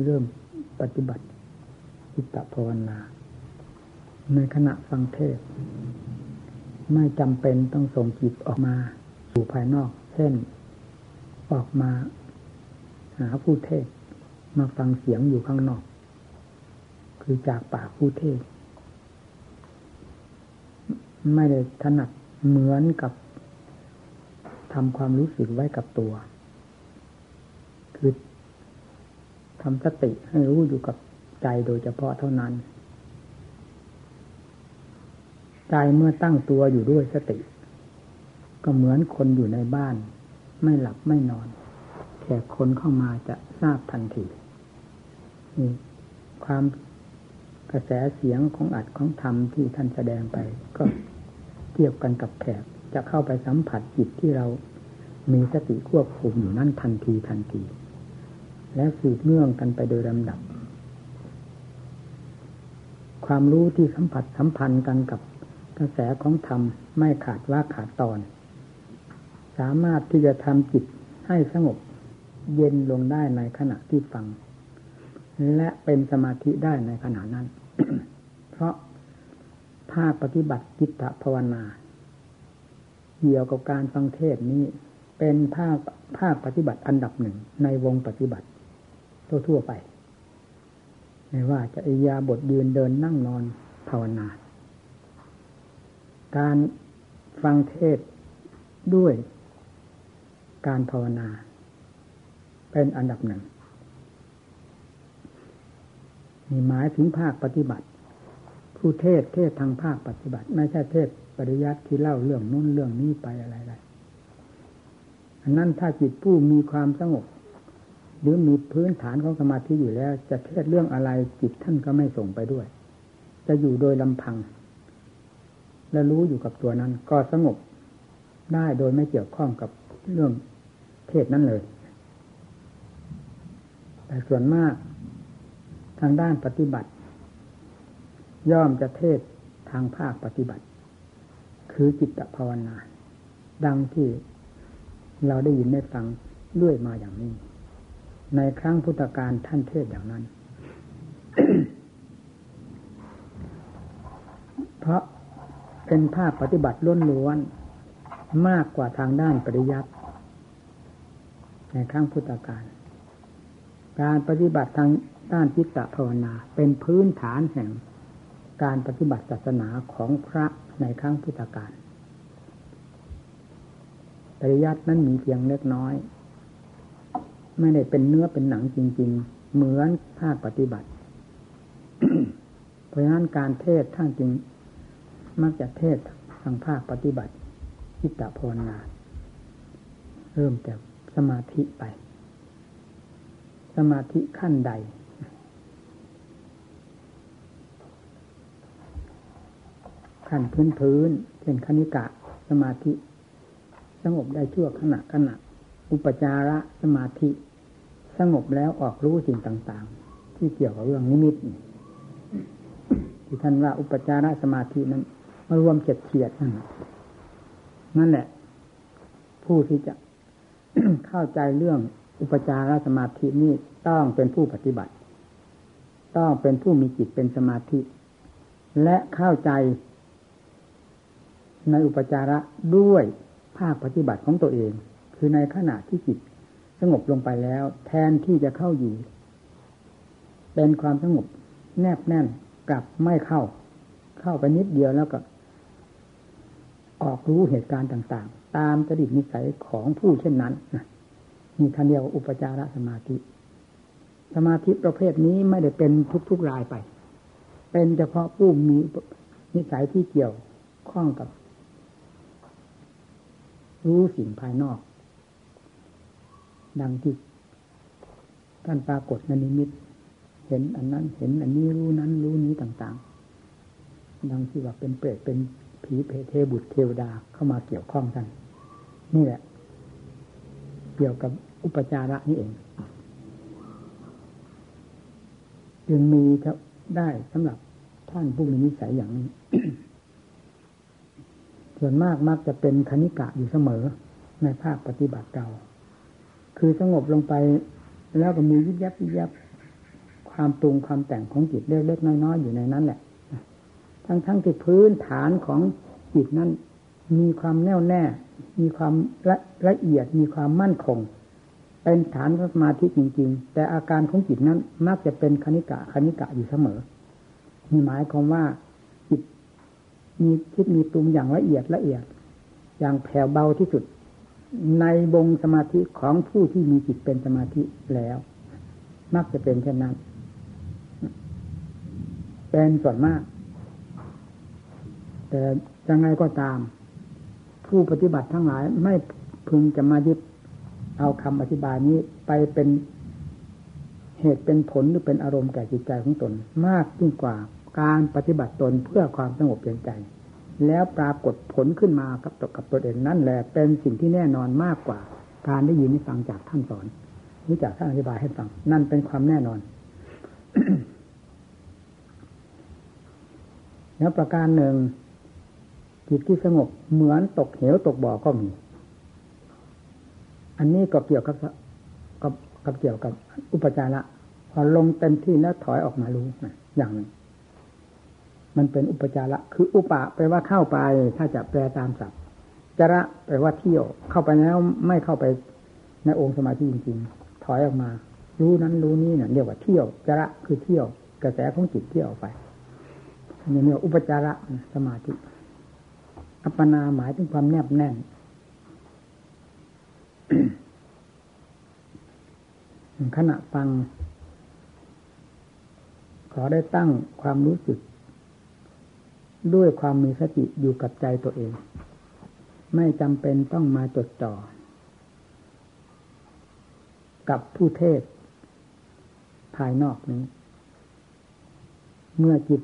เริ่มปฏิบัติจิตภาวนา ในขณะฟังเทศ ไม่จำเป็นต้องส่งจิตออกมาสู่ภายนอก เช่น ออกมาหาผู้เทศ มาฟังเสียงอยู่ข้างนอก คือจากปากผู้เทศ ไม่ได้ถนัดเหมือนกับทำความรู้สึกไว้กับตัว คือ ทำสติให้รู้อยู่กับใจโดยเฉพาะเท่านั้น ใจเมื่อตั้งตัวอยู่ด้วยสติ ก็เหมือนคนอยู่ในบ้าน ไม่หลับไม่นอน แขกคนเข้ามาจะทราบทันทีนี่ความกระแสเสียงของอัดของธรรมที่ท่านแสดงไป ก็เกี่ยวกันกับแขกจะเข้าไปสัมผัสจิตที่เรามีสติควบคุมอยู่นั่นทันทีทันที และสืบเนื่องกันไปโดยลำดับ ความรู้ที่สัมผัสสัมพันธ์กันกับกระแสของธรรมไม่ขาดว่าขาดตอน สามารถที่จะทำจิตให้สงบเย็นลงได้ในขณะที่ฟัง และเป็นสมาธิได้ในขณะนั้น เพราะภาคปฏิบัติจิตภาวนาเกี่ยวกับการฟังเทศนี้เป็นภาคภาคปฏิบัติอันดับหนึ่งในวงปฏิบัติ ทั่วๆไป ไม่ว่าจะอิยาบทยืนเดินนั่งนอนภาวนา การฟังเทศด้วยการภาวนา เป็นอันดับหนึ่งมีหมายถึงภาคปฏิบัติ ผู้เทศเทศทางภาคปฏิบัติ ไม่ใช่เทศปริยัติที่เล่าเรื่องนู้นเรื่องนี้ไปอะไรๆอันนั้นถ้าจิตผู้มีความสงบ หรือมีพื้นฐานของสมาธิอยู่แล้ว จะเทศเรื่องอะไรจิตท่านก็ไม่ส่งไปด้วย จะอยู่โดยลำพัง และรู้อยู่กับตัวนั้น ก็สงบได้โดยไม่เกี่ยวข้องกับเรื่องเทศนั้นเลย แต่ส่วนมากทางด้านปฏิบัติ ย่อมจะเทศทางภาคปฏิบัติ คือจิตภาวนา ดังที่เราได้ยินได้ฟังเรื่อยมาอย่างนี้ ในครั้งพุทธกาลท่านเทศอย่างนั้น เพราะเป็นภาคปฏิบัติล้นล้วนมากกว่าทางด้านปริยัติในครั้งพุทธกาลการปฏิบัติทางด้านจิตตภาวนา เป็นพื้นฐานแห่งการปฏิบัติศาสนาของพระในครั้งพุทธกาลปริยัตินั้นมีเพียงเล็กน้อย ไม่ได้เป็นเนื้อเป็นหนังจริง ๆ เหมือนภาคปฏิบัติ เพราะฉะนั้นการเทศทั้งจริง มักจะเทศทางภาคปฏิบัติจิตตภาวนาเริ่มจากสมาธิไป สมาธิขั้นใด ขั้นพื้นพื้นเช่นคณิกะ สมาธิ สงบได้ชั่วขณะขณะอุปจาระสมาธิ สงบแล้วออกรู้สิ่งต่าง ๆ ที่เกี่ยวกับเรื่องนิมิตที่ท่านว่าอุปจารสมาธินั้นมารวมเจ็ดเฉียดนั่นนั่นแหละ ผู้ที่จะเข้าใจเรื่องอุปจารสมาธินี่ต้องเป็นผู้ปฏิบัติ ต้องเป็นผู้มีจิตเป็นสมาธิ และเข้าใจในอุปจาระด้วยภาคปฏิบัติของตัวเอง คือในขณะที่จิต สงบลงไปแล้ว แทนที่จะเข้าอยู่ เป็นความสงบแนบแน่นกลับไม่เข้า เข้าไปนิดเดียวแล้วก็ ออกรู้เหตุการณ์ต่าง ๆ ตามจริตนิสัยของผู้เช่นนั้นนะนี่ท่านเรียกว่าอุปจารสมาธิ สมาธิประเภทนี้ไม่ได้เป็นทุกๆรายไป เป็นเฉพาะผู้มีนิสัยที่เกี่ยวข้องกับ รู้สิ่งภายนอก ดังที่ท่านปรากฏในนิมิต เห็นอันนั้นเห็นอันนี้รู้นั้นรู้นี้ต่างๆ ดังที่ว่าเป็นเปรตเป็นผีเพเทบุตรเทวดาเข้ามาเกี่ยวข้องกัน นี่แหละ เกี่ยวกับอุปจาระนี่เอง จึงมีครับได้สำหรับท่านผู้มีนิสัยอย่างนี้ ส่วนมากมักจะเป็นคณิกะอยู่เสมอในภาคปฏิบัติเรา คือสงบลงไป แล้วก็มียิบยับยิบยับความปรุงความแต่งของจิตเล็กๆน้อยๆอยู่ในนั้นแหละ ทั้งๆที่พื้นฐานของจิตนั้น มีความแน่วแน่ มีความละละเอียด มีความมั่นคง เป็นฐานสมาธิจริง ๆ แต่อาการของจิตนั้นมักจะเป็นคณิกะคณิกะอยู่เสมอ มีหมายความว่าจิตมีคิดมีปรุงอย่างละเอียดละเอียด อย่างแผ่วเบาที่สุด ในวงสมาธิของผู้ที่มีจิตเป็นสมาธิแล้ว มักจะเป็นเช่นนั้น เป็นส่วนมาก แต่ยังไงก็ตาม ผู้ปฏิบัติทั้งหลายไม่พึงจะมายึดเอาคำอธิบายนี้ไปเป็นเหตุเป็นผลหรือเป็นอารมณ์แก่จิตใจของตน มากยิ่งกว่าการปฏิบัติตนเพื่อความสงบเย็นใจ แล้วปรากฏผลขึ้นมากับตกับตัวเองนั่นแหละ เป็นสิ่งที่แน่นอนมากกว่า การได้ยินได้ฟังจากท่านสอนรือจากท่านอธิบายให้ฟัง นั่นเป็นความแน่นอน แล้วประการหนึ่งจิตที่สงบเหมือนตกเหวตกบ่อก็มี อันนี้ก็เกี่ยวกับกับกับเกี่ยวกับอุปจาระพอลงเต็มที่แล้วถอยออกมารู้อย่างหนึ่ง มันเป็นอุปจาระ คืออุปะแปลว่าเข้าไป ถ้าจะแปลตามศัพท์จระแปลว่าเที่ยว เข้าไปแล้วไม่เข้าไปในองค์สมาธิจริงๆ ถอยออกมา รู้นั้นรู้นี้เนี่ยเรียกว่าเที่ยวจระคือเที่ยว กระแสของจิตเที่ยวออกไปอันนี้เรียกอุปจาระสมาธิ อัปปนาหมายถึงความแนบแน่นขณะฟัง ขอได้ตั้งความรู้สึก ด้วยความมีสติอยู่กับใจตัวเอง ไม่จำเป็นต้องมาจดจ่อ กับผู้เทศ ภายนอกนี้ เมื่อจิต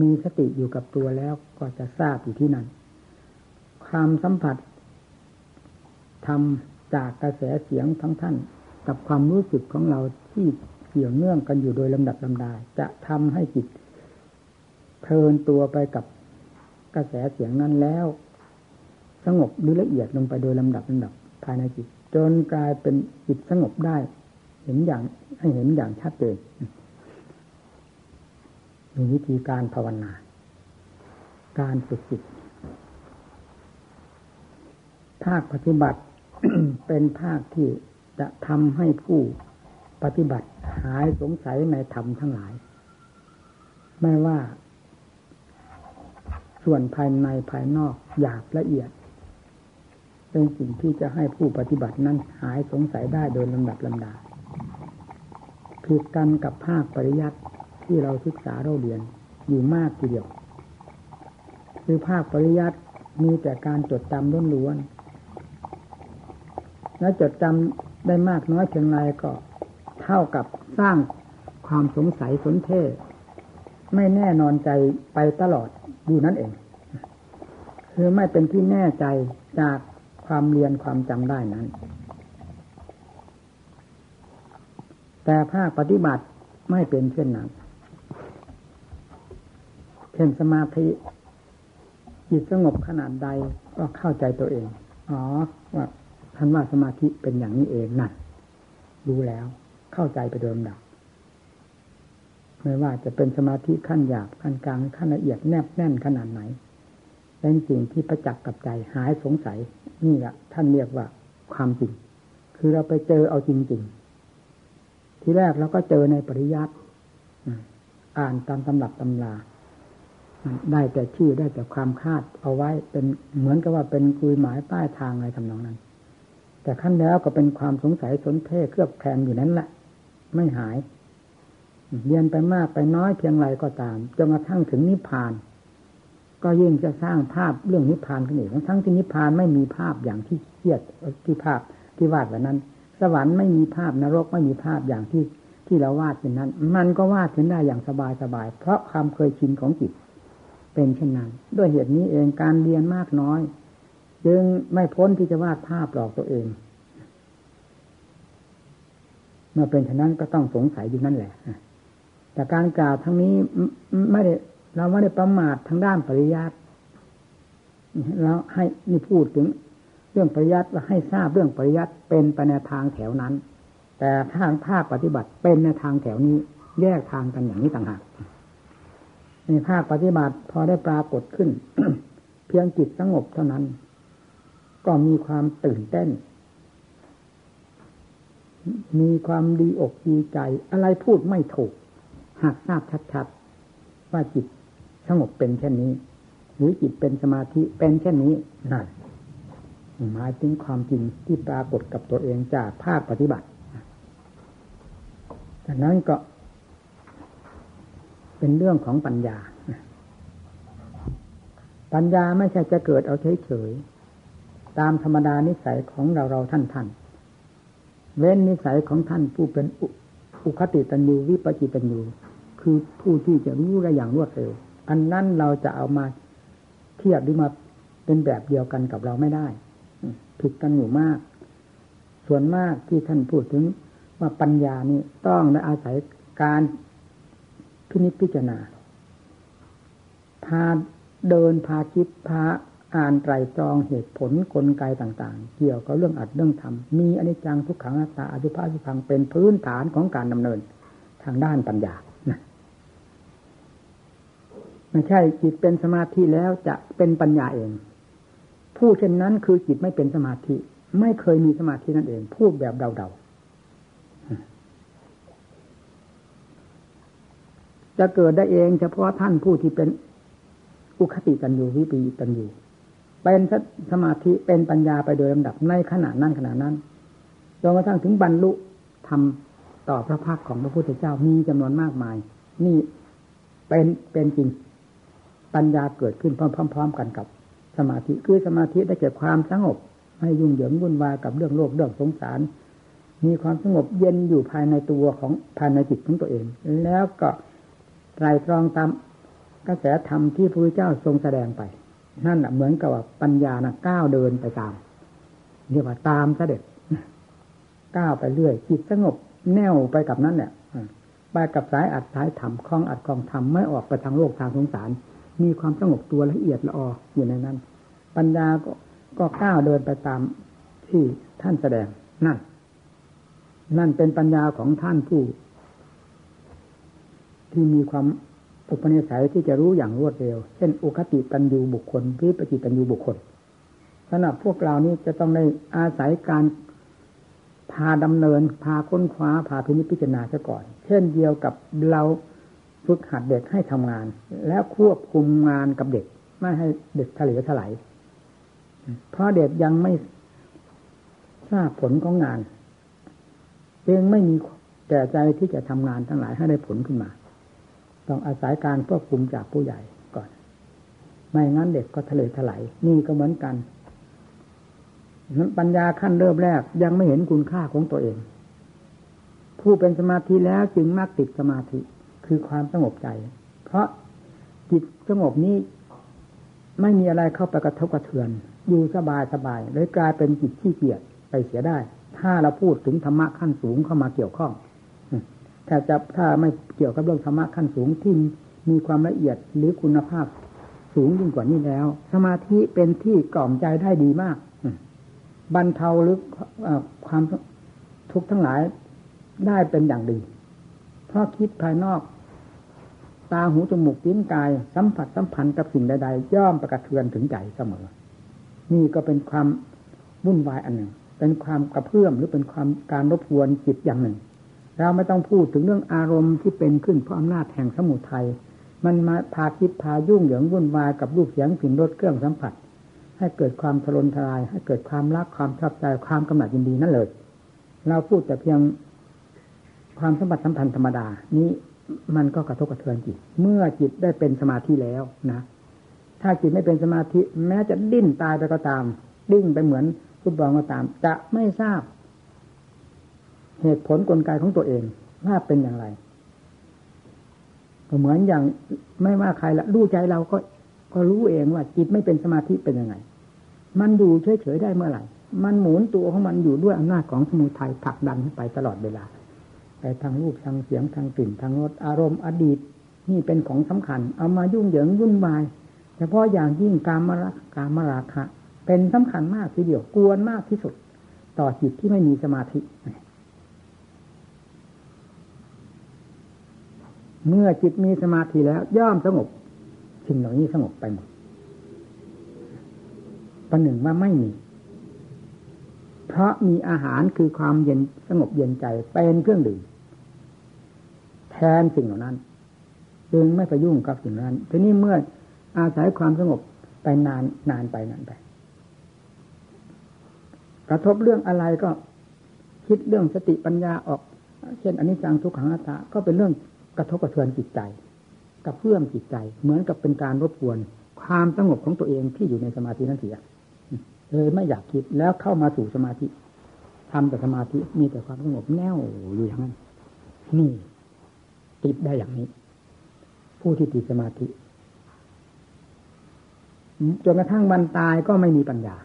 มีสติอยู่กับตัวแล้วก็จะทราบอยู่ที่นั่น ความสัมผัสทำจากกระแสเสียงทั้งท่าน กับความรู้สึกของเราที่เกี่ยวเนื่องกันอยู่โดยลำดับลำดาจะทำให้จิตเพลินตัวไปกับ กระแสเสียงนั้นแล้ว สงบหรือละเอียดลงไปโดยลำดับลำดับภายในจิต จนกลายเป็นจิตสงบได้ เห็นอย่างให้เห็นอย่างชัดเจนมีวิธีการภาวนา การฝึกจิต ภาคปฏิบัติเป็นภาคที่จะทำให้ผู้ปฏิบัติหายสงสัยในธรรมทั้งหลาย ไม่ว่า ส่วนภายในภายนอกหยาบละเอียด เป็นสิ่งที่จะให้ผู้ปฏิบัตินั้นหายสงสัยได้โดยลำดับลำดาผิดกันกับภาคปริยัติที่เราศึกษาเราเรียนอยู่มากทีเดียว คือภาคปริยัติมีแต่การจดจำล้นล้วน และจดจำได้มากน้อยเพียงไรก็เท่ากับสร้างความสงสัยสนเทศ ไม่แน่นอนใจไปตลอด อยู่นั่นเอง คือไม่เป็นที่แน่ใจจากความเรียนความจำได้นั้น แต่ภาคปฏิบัติไม่เป็นเช่นนั้นเช่นสมาธิจิตสงบขนาดใดก็เข้าใจตัวเอง อ๋อ ว่าท่านว่าสมาธิเป็นอย่างนี้เองนั่นรู้แล้วเข้าใจไปโดยลำดับ ไม่ว่าจะเป็นสมาธิขั้นหยาบขั้นกลางขั้นละเอียดแนบแน่นขนาดไหนเป็นสิ่งที่ประจักษ์กับใจหายสงสัยนี่แหละท่านเรียกว่าความจริง คือเราไปเจอเอาจริง ๆ ที่แรกเราก็เจอในปริยัติอ่านตามตำรับตำราได้แต่ชื่อได้แต่ความคาดเอาไว้เป็นเหมือนกับว่าเป็นคุยหมายป้ายทางอะไรทำนองนั้น แต่ขั้นแล้วก็เป็นความสงสัยสนเท่เครือบแคลงอยู่นั้นแหละ ไม่หาย เรียนไปมากไปน้อยเพียงไรก็ตามจนกระทั่งถึงนิพพาน ก็ยิ่งจะสร้างภาพเรื่องนิพพานขึ้นอีกทั้งที่นิพพานไม่มีภาพอย่างที่เทียดที่ภาพที่วาดแบบนั้น สวรรค์ไม่มีภาพนรกไม่มีภาพอย่างที่ที่เราวาดเป็นนั้น มันก็วาดขึ้นได้อย่างสบายสบาย เพราะความเคยชินของจิต เป็นเช่นนั้น ด้วยเหตุนี้เองการเรียนมากน้อย จึงไม่พ้นที่จะวาดภาพหลอกตัวเองเมื่อเป็นเช่นนั้นก็ต้องสงสัยอยู่นั่นแหละ แต่การกล่าวทั้งนี้ไม่ได้เราไม่ได้ประมาททางด้านปริยัติเราให้นี่พูดถึงเรื่องปริยัติว่าให้ทราบเรื่องปริยัติเป็นไปในทางแถวนั้น แต่ทางภาคปฏิบัติเป็นในทางแถวนี้ แยกทางกันอย่างนี้ต่างหากในภาคปฏิบัติพอได้ปรากฏขึ้น เพียงจิตสงบเท่านั้น ก็มีความตื่นเต้น มีความดีอกดีใจ อะไรพูดไม่ถูก หากทราบชัดๆว่าจิตสงบเป็นเช่นนี้ หรือจิตเป็นสมาธิเป็นเช่นนี้นั่นหมายถึงความจริงที่ปรากฏกับตัวเองจากภาคปฏิบัติจากนั้นก็ เป็นเรื่องของปัญญา ปัญญาไม่ใช่จะเกิดเอาเฉยๆตามธรรมดานิสัยของเราเราท่านท่านเว้นนิสัยของท่านผู้เป็นอุคติตันยูวิปจิตันยู คือผู้ที่จะรู้ได้อย่างรวดเร็ว อันนั้นเราจะเอามาเทียบหรือมาเป็นแบบเดียวกันกับเราไม่ได้ผิดกันอยู่มาก ส่วนมากที่ท่านพูดถึงว่าปัญญานี่ต้องได้อาศัยการพินิจพิจารณา พาเดินพาคิดพาอ่านไตรตรองเหตุผลกลไกต่าง ๆ เกี่ยวกับเรื่องอัดเรื่องทำมีอนิจจังทุกขังอัตตาอสุภะอสุพังเป็นพื้นฐานของการดำเนินทางด้านปัญญา ไม่ใช่จิตเป็นสมาธิแล้วจะเป็นปัญญาเอง ผู้เช่นนั้นคือจิตไม่เป็นสมาธิ ไม่เคยมีสมาธินั่นเอง พูดแบบเดาๆจะเกิดได้เองเฉพาะท่านผู้ที่เป็นอุคติกันอยู่วิปีกันอยู่เป็นสมาธิเป็นปัญญาไปโดยลำดับในขณะนั้นขณะนั้นจนกระทั่งถึงบรรลุทำต่อพระพักของพระพุทธเจ้ามีจำนวนมากมาย นี่เป็นเป็นจริง ปัญญาเกิดขึ้นพร้อม ๆ กันกับสมาธิคือสมาธิได้เก็บความสงบไม่ยุ่งเหยิงวุ่นวายกับเรื่องโลกเรื่องสงสาร มีความสงบเย็นอยู่ภายในตัวของภายในจิตของตัวเอง แล้วก็ไตรตรองตามกระแสธรรมที่พระพุทธเจ้าทรงแสดงไป นั่นแหะเหมือนกับว่าปัญญานะก้าวเดินไปตามเรียกว่าตามเสด็จก้าวไปเรื่อยจิตสงบแน่วไปกับนั้นเนี่ยไปกับสายอัดสายธรรมคล้องอัดคล้องธรรมไม่ออกไปทางโลกทางสงสาร มีความสงบตัวละเอียดละอออยู่ในนั้น ปัญญาก็ก็ก้าวเดินไปตามที่ท่านแสดงนั่น นั่นเป็นปัญญาของท่านผู้ ที่มีความอุปนิสัยที่จะรู้อย่างรวดเร็ว เช่นอุคติตันยูบุคคลวิปจิตันยูบุคคลสำหรับพวกเรานี้จะต้องได้อาศัยการพาดำเนิน พาค้นคว้าพาพินิจพิจารณาซะก่อน เช่นเดียวกับเรา ฝึกหัดเด็กให้ทำงาน แล้วควบคุมงานกับเด็ก ไม่ให้เด็กทะเลถลายเพราะเด็กยังไม่ทราบผลของงานเองไม่มีแต่ใจที่จะทำงานทั้งหลายให้ได้ผลขึ้นมา ต้องอาศัยการควบคุมจากผู้ใหญ่ก่อน ไม่งั้นเด็กก็ทะเลถลายนี่ก็เหมือนกันปัญญาขั้นเริ่มแรกยังไม่เห็นคุณค่าของตัวเอง ผู้เป็นสมาธิแล้วจึงมักติดสมาธิ คือความสงบใจ เพราะจิตสงบนี้ไม่มีอะไรเข้าไปกระทบกระเทือน อยู่สบายสบายเลยกลายเป็นจิตที่เกียดไปเสียได้ ถ้าเราพูดถึงธรรมะขั้นสูงเข้ามาเกี่ยวข้องถ้าจะถ้าไม่เกี่ยวกับเรื่องธรรมะขั้นสูงที่มีความละเอียดหรือคุณภาพสูงยิ่งกว่านี้แล้ว สมาธิเป็นที่กล่อมใจได้ดีมากบรรเทาหรือความทุกข์ทั้งหลายได้เป็นอย่างดี เพราะคิดภายนอก ตาหูจมูกลิ้นกาย สัมผัสสัมพันธ์กับสิ่งใดๆ ย่อมประกระเทือนถึงใจเสมอ นี่ก็เป็นความวุ่นวายอันหนึ่ง เป็นความกระเพื่อมหรือเป็นความการรบกวนจิตอย่างหนึ่ง เราไม่ต้องพูดถึงเรื่องอารมณ์ที่เป็นขึ้นเพราะอำนาจแห่งสมุทัยมันมาพาคิดพายุ่งเหยิงวุ่นวายกับรูปเสียงกลิ่นรสเครื่องสัมผัส ให้เกิดความทะลนทลาย ให้เกิดความรักความชอบใจความกำหนัดยินดีนั่นเลย เราพูดแต่เพียงความสัมผัสสัมพันธ์ธรรมดา นี้ มันก็กระทบกระเทือนจิต เมื่อจิตได้เป็นสมาธิแล้วนะ ถ้าจิตไม่เป็นสมาธิ แม้จะดิ้นตายไปก็ตาม ดิ้นไปเหมือนฟุตบอลก็ตาม จะไม่ทราบ เหตุผลกลไกของตัวเองว่าเป็นอย่างไรเหมือนอย่างไม่ว่าใครละรู้ใจเราก็ก็รู้เองว่า จิตไม่เป็นสมาธิเป็นยังไง มันอยู่เฉยๆได้เมื่อไหร่ มันหมุนตัวของมันอยู่ด้วยอำนาจของสมุทัยผลักดันไปตลอดเวลา ไปทางรูปทางเสียงทางกลิ่นทางรสอารมณ์อดีต นี่เป็นของสำคัญ เอามายุ่งเหยิงวุ่นวายเฉพาะอย่างยิ่งการมรักการมราคะ เป็นสำคัญมากทีเดียวกวนมากที่สุด ต่อจิตที่ไม่มีสมาธิ เมื่อจิตมีสมาธิแล้วย่อมสงบสิ่งเหล่านี้สงบไปหมดประหนึ่งว่าไม่มี เพราะมีอาหารคือความเย็นสงบเย็นใจเป็นเครื่องดื่ม แทนสิ่งเหล่านั้น จึงไม่ไปยุ่งกับสิ่งนั้นทีนี้เมื่ออาศัยความสงบไปนานนานไปนานไป กระทบเรื่องอะไรก็คิดเรื่องสติปัญญาออก เช่นอนนี้จังทุกขังอัตตาก็เป็นเรื่องกระทบกระเทือนจิตใจกับเพื่อมจิตใจ เหมือนกับเป็นการรบกวน ความสงบของตัวเองที่อยู่ในสมาธินั้นเสียเลยไม่อยากคิดแล้วเข้ามาสู่สมาธิทำแต่สมาธิมีแต่ความสงบแน่วอยู่อย่างนั้นนี่ ติดได้อย่างนี้ ผู้ที่ติดสมาธิจนกระทั่งวันตายก็ไม่มีปัญญา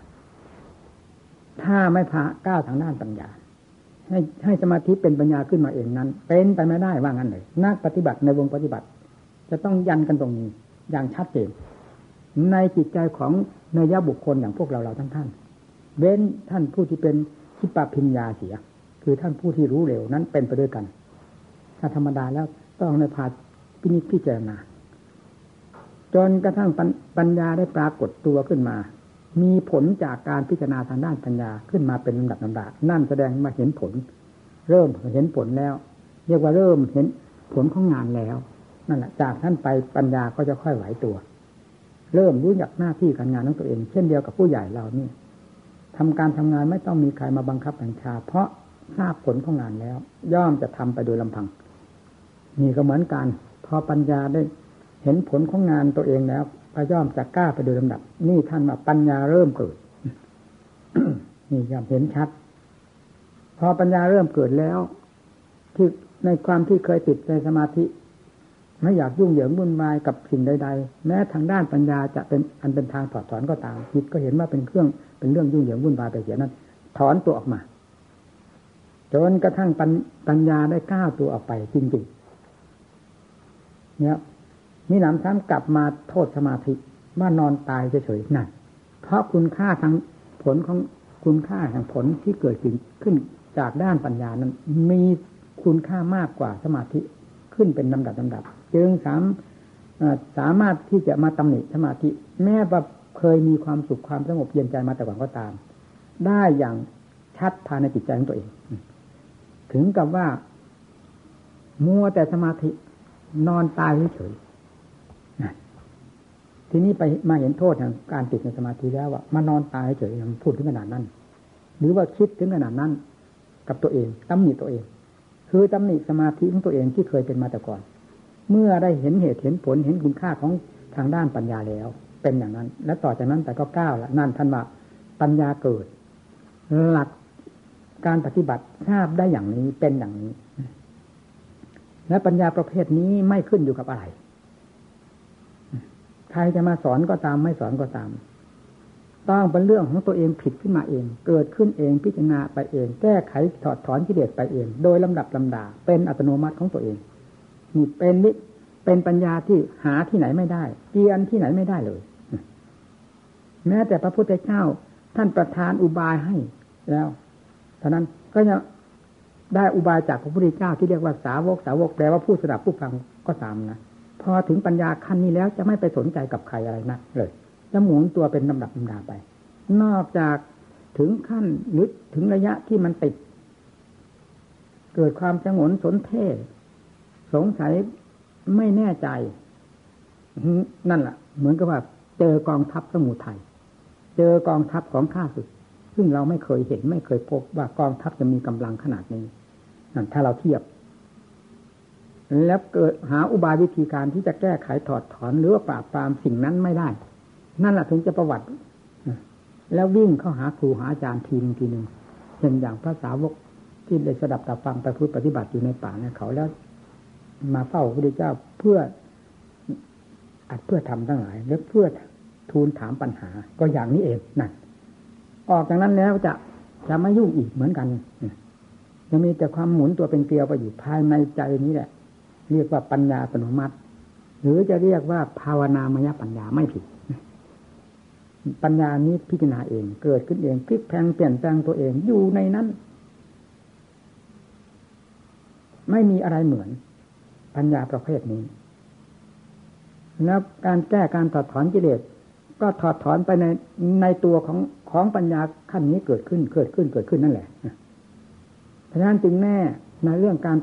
ถ้าไม่พาก้าวทางด้านปัญญา ให้ให้สมาธิเป็นปัญญาขึ้นมาเองนั้น เป็นไปไม่ได้ว่างั้นเลยนักปฏิบัติในวงปฏิบัติ จะต้องยันกันตรงนี้อย่างชัดเจนในจิตใจของเนยบุคคลอย่างพวกเราเราทั้งท่าน เว้นท่านผู้ที่เป็นทิปพิญญาเสีย คือท่านผู้ที่รู้เร็วนั้นเป็นไปด้วยกัน ถ้าธรรมดาแล้ว ต้องในพาพินิจพิจารณาจนกระทั่งปัญญาได้ปรากฏตัวขึ้นมา มีผลจากการพิจารณาทางด้านปัญญาขึ้นมาเป็นลำดับลำดับนั่นแสดงมาเห็นผล เริ่มเห็นผลแล้ว เรียกว่าเริ่มเห็นผลของงานแล้วนั่นแหละจากท่านไปปัญญาก็จะค่อยไหวตัว เริ่มรู้จักหน้าที่การงานของตัวเอง เช่นเดียวกับผู้ใหญ่เรานี่ทำการทำงานไม่ต้องมีใครมาบังคับบัญชา เพราะทราบผลของงานแล้ว ย่อมจะทำไปโดยลำพัง นี่ก็เหมือนกัน พอปัญญาได้เห็นผลของงานตัวเองแล้วพย่อมจะกล้าไปโดยลำดับ นี่ท่านว่าปัญญาเริ่มเกิด นี่ย่อมเห็นชัด พอปัญญาเริ่มเกิดแล้ว ที่ในความที่เคยติดในสมาธิ ไม่อยากยุ่งเหยิงวุ่นวายกับสิ่งใด ๆ แม้ทางด้านปัญญาจะเป็นอันเป็นทางถอดถอนก็ตามจิตก็เห็นว่าเป็นเครื่องเป็นเรื่องยุ่งเหยิงวุ่นวายไปเสียนั้น ถอนตัวออกมา จนกระทั่งปัญญาได้ก้าวตัวออกไปจริงๆ เนี่ยมีหนำซ้ำกลับมาโทษสมาธิว่านอนตายเฉยๆนั่นเพราะคุณค่าทางผลของคุณค่าแห่งผลที่เกิดขึ้นจากด้านปัญญานั้น มีคุณค่ามากกว่าสมาธิขึ้นเป็นลำดับลาดับ จึงสามสามารถที่จะมาตำหนิสมาธิ แม้ว่าเคยมีความสุขความสงบเย็นใจมาแต่ก่อนก็ตาม ได้อย่างชัดภายในจิตใจของตัวเอง ถึงกับว่ามัวแต่สมาธิ นอนตายเฉยทีนี้ไปมาเห็นโทษแห่งการติดในสมาธิแล้วว่ามานอนตายเฉยพูดถึงขนาดนั้น หรือว่าคิดถึงขนาดนั้น กับตัวเองตำหนิตัวเอง คือตำหนิสมาธิของตัวเองที่เคยเป็นมาแต่ก่อน เมื่อได้เห็นเหตุเห็นผลเห็นคุณค่าของทางด้านปัญญาแล้ว เป็นอย่างนั้น และต่อจากนั้นแต่ก็ก้าวละนั่นท่านว่าปัญญาเกิด หลักการปฏิบัติทราบได้อย่างนี้เป็นอย่างนี้ และปัญญาประเภทนี้ไม่ขึ้นอยู่กับอะไร ใครจะมาสอนก็ตามไม่สอนก็ตาม ต้องเป็นเรื่องของตัวเองผิดขึ้นมาเอง เกิดขึ้นเองพิจารณาไปเอง แก้ไขถอดถอนกิเลสไปเอง โดยลำดับลำดา เป็นอัตโนมัติของตัวเองนี่เป็นนิเป็นปัญญาที่หาที่ไหนไม่ได้เกียนที่ไหนไม่ได้เลย แม้แต่พระพุทธเจ้าท่านประทานอุบายให้แล้วเท่านั้นก็จะ ได้อุบายจากพระพุทธเจ้าที่เรียกว่าสาวกสาวกแปลว่าผู้สดับผู้ฟังก็ตามนะพอถึงปัญญาขั้นนี้แล้วจะไม่ไปสนใจกับใครอะไรนะเลยจะหมุนตัวเป็นลำดับลำดาไป นอกจากถึงขั้นหรือถึงระยะที่มันติด เกิดความสงนสนเทศ สงสัยไม่แน่ใจ นั่นแหละเหมือนกับว่า เจอกองทัพสมุทัยเจอกองทัพของข้าศึกซึ่งเราไม่เคยเห็นไม่เคยพบว่ากองทัพจะมีกำลังขนาดนี้ นั่นถ้าเราเทียบ แล้วเกิดหาอุบายวิธีการที่จะแก้ไขถอดถอนหรือว่าปราบปรามสิ่งนั้นไม่ได้ นั่นแหละถึงจะประวัติ แล้ววิ่งเข้าหาครูหาอาจารย์ทีนึงทีหนึ่งเช่นอย่างพระสาวกที่ได้สดับตับฟังไปพูดปฏิบัติอยู่ในป่าเนี่ยเขาแล้วมาเฝ้าพระพุทธเจ้าเพื่ออัดเพื่อทำทั้งหลาย และเพื่อทูลถามปัญหา ก็อย่างนี้เองนั่นออกจากนั้นแล้วจะจะไม่ยุ่งอีกเหมือนกัน จะมีแต่ความหมุนตัวเป็นเกลียวไปอยู่ภายในใจนี้แหละ เรียกว่าปัญญาอัตโนมัติ หรือจะเรียกว่าภาวนามยปัญญาไม่ผิด ปัญญานี้พิจารณาเอง เกิดขึ้นเองพลิกแพงเปลี่ยนแปลงตัวเองอยู่ในนั้น ไม่มีอะไรเหมือน ปัญญาประเภทนี้ แล้วการแก้การถอดถอนกิเลสก็ถอดถอนไปในในตัวของของปัญญาขั้นนี้เกิดขึ้นเกิดขึ้นเกิดขึ้นนั่นแหละ ฉะนั้นจึงแน่ในเรื่องการ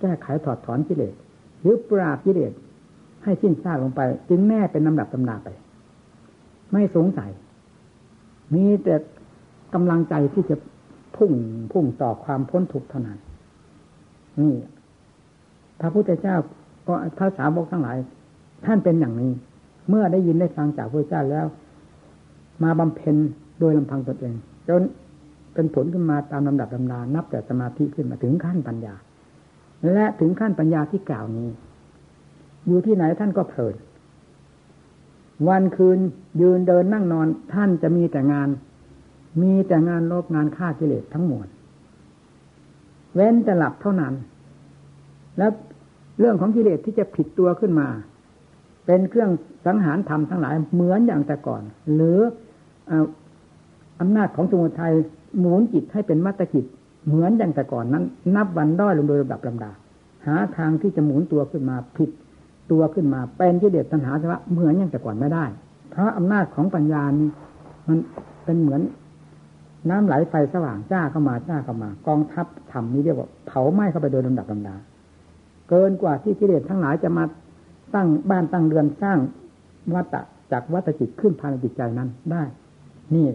แก้ไขถอดถอนกิเลสหรือปราบกิเลสให้สิ้นซากลงไป จึงแน่เป็นลำดับตำนาไป ไม่สงสัย มีแต่กำลังใจที่จะพุ่งพุ่งต่อความพ้นทุกข์เท่านั้นนี่พระพุทธเจ้าก็พระสาวกทั้งหลาย ท่านเป็นอย่างนี้ เมื่อได้ยินได้ฟังจากพระเจ้าแล้ว มาบำเพ็ญโดยลำพังตนเองจน เป็นผลขึ้นมาตามลำดับลำดานับแต่สมาธิขึ้นมาถึงขั้นปัญญา และถึงขั้นปัญญาที่กล่าวนี้ อยู่ที่ไหนท่านก็เพลิน วันคืนยืนเดินนั่งนอนท่านจะมีแต่งาน มีแต่งานลบงานฆ่ากิเลสทั้งหมดเว้นจะหลับเท่านั้น แล้วเรื่องของกิเลสที่จะผิดตัวขึ้นมา เป็นเครื่องสังหารธรรมทั้งหลายเหมือนอย่างแต่ก่อน หรืออำนาจของสมุทัย หมุนจิตให้เป็นมัตตจิตเหมือนอย่างแต่ก่อนนั้น นับวันด้อยลงโดยลำดับลำดา หาทางที่จะหมุนตัวขึ้นมาผิดตัวขึ้นมาเป็นกิเลสตัณหาสะเหมือนอย่างแต่ก่อนไม่ได้ เพราะอำนาจของปัญญานี้มันเป็นเหมือนน้ำไหลไฟสว่างจ้าเข้ามาจ้าเข้ามา กองทัพธรรมนี้เรียกว่าเผาไหม้เข้าไปโดยลำดับลำดา เกินกว่าที่กิเลสทั้งหลายจะมาตั้งบ้านตั้งเรือนสร้างวัตะจากวัตจิตขึ้นภายในจิตใจนั้นได้ นี่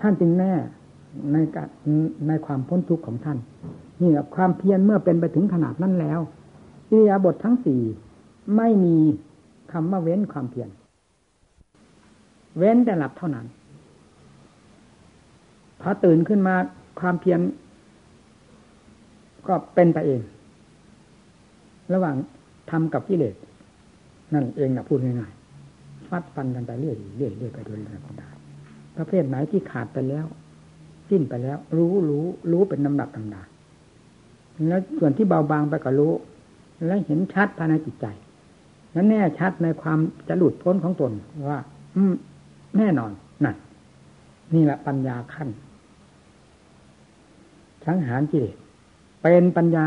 ท่านจึงแน่ ในการในความพ้นทุกข์ของท่านนี่ความเพียรเมื่อเป็นไปถึงขนาดนั้นแล้วอิริยาบถททั้งสี่ไม่มีคำว่าเว้นความเพียรเว้นแต่หลับเท่านั้นพอตื่นขึ้นมาความเพียรก็เป็นไปเอง ระหว่างทำกับกิเลสนั่นเองนะพูดง่ายๆฟัดฟันกันไปเรื่อยเรื่อยเรื่อยไปโดยธรรมดาประเภทไหนที่ขาดไปแล้ว สิ้นไปแล้ว รู้รู้รู้เป็นลำดับลำดาแล้วส่วนที่เบาบางไปก็รู้ และเห็นชัดภายในจิตใจนั้นแน่ชัดในความจะหลุดพ้นของตนว่า อืม แน่นอนนั่นนี่แหละปัญญาขั้นสังหารกิเลสเป็นปัญญา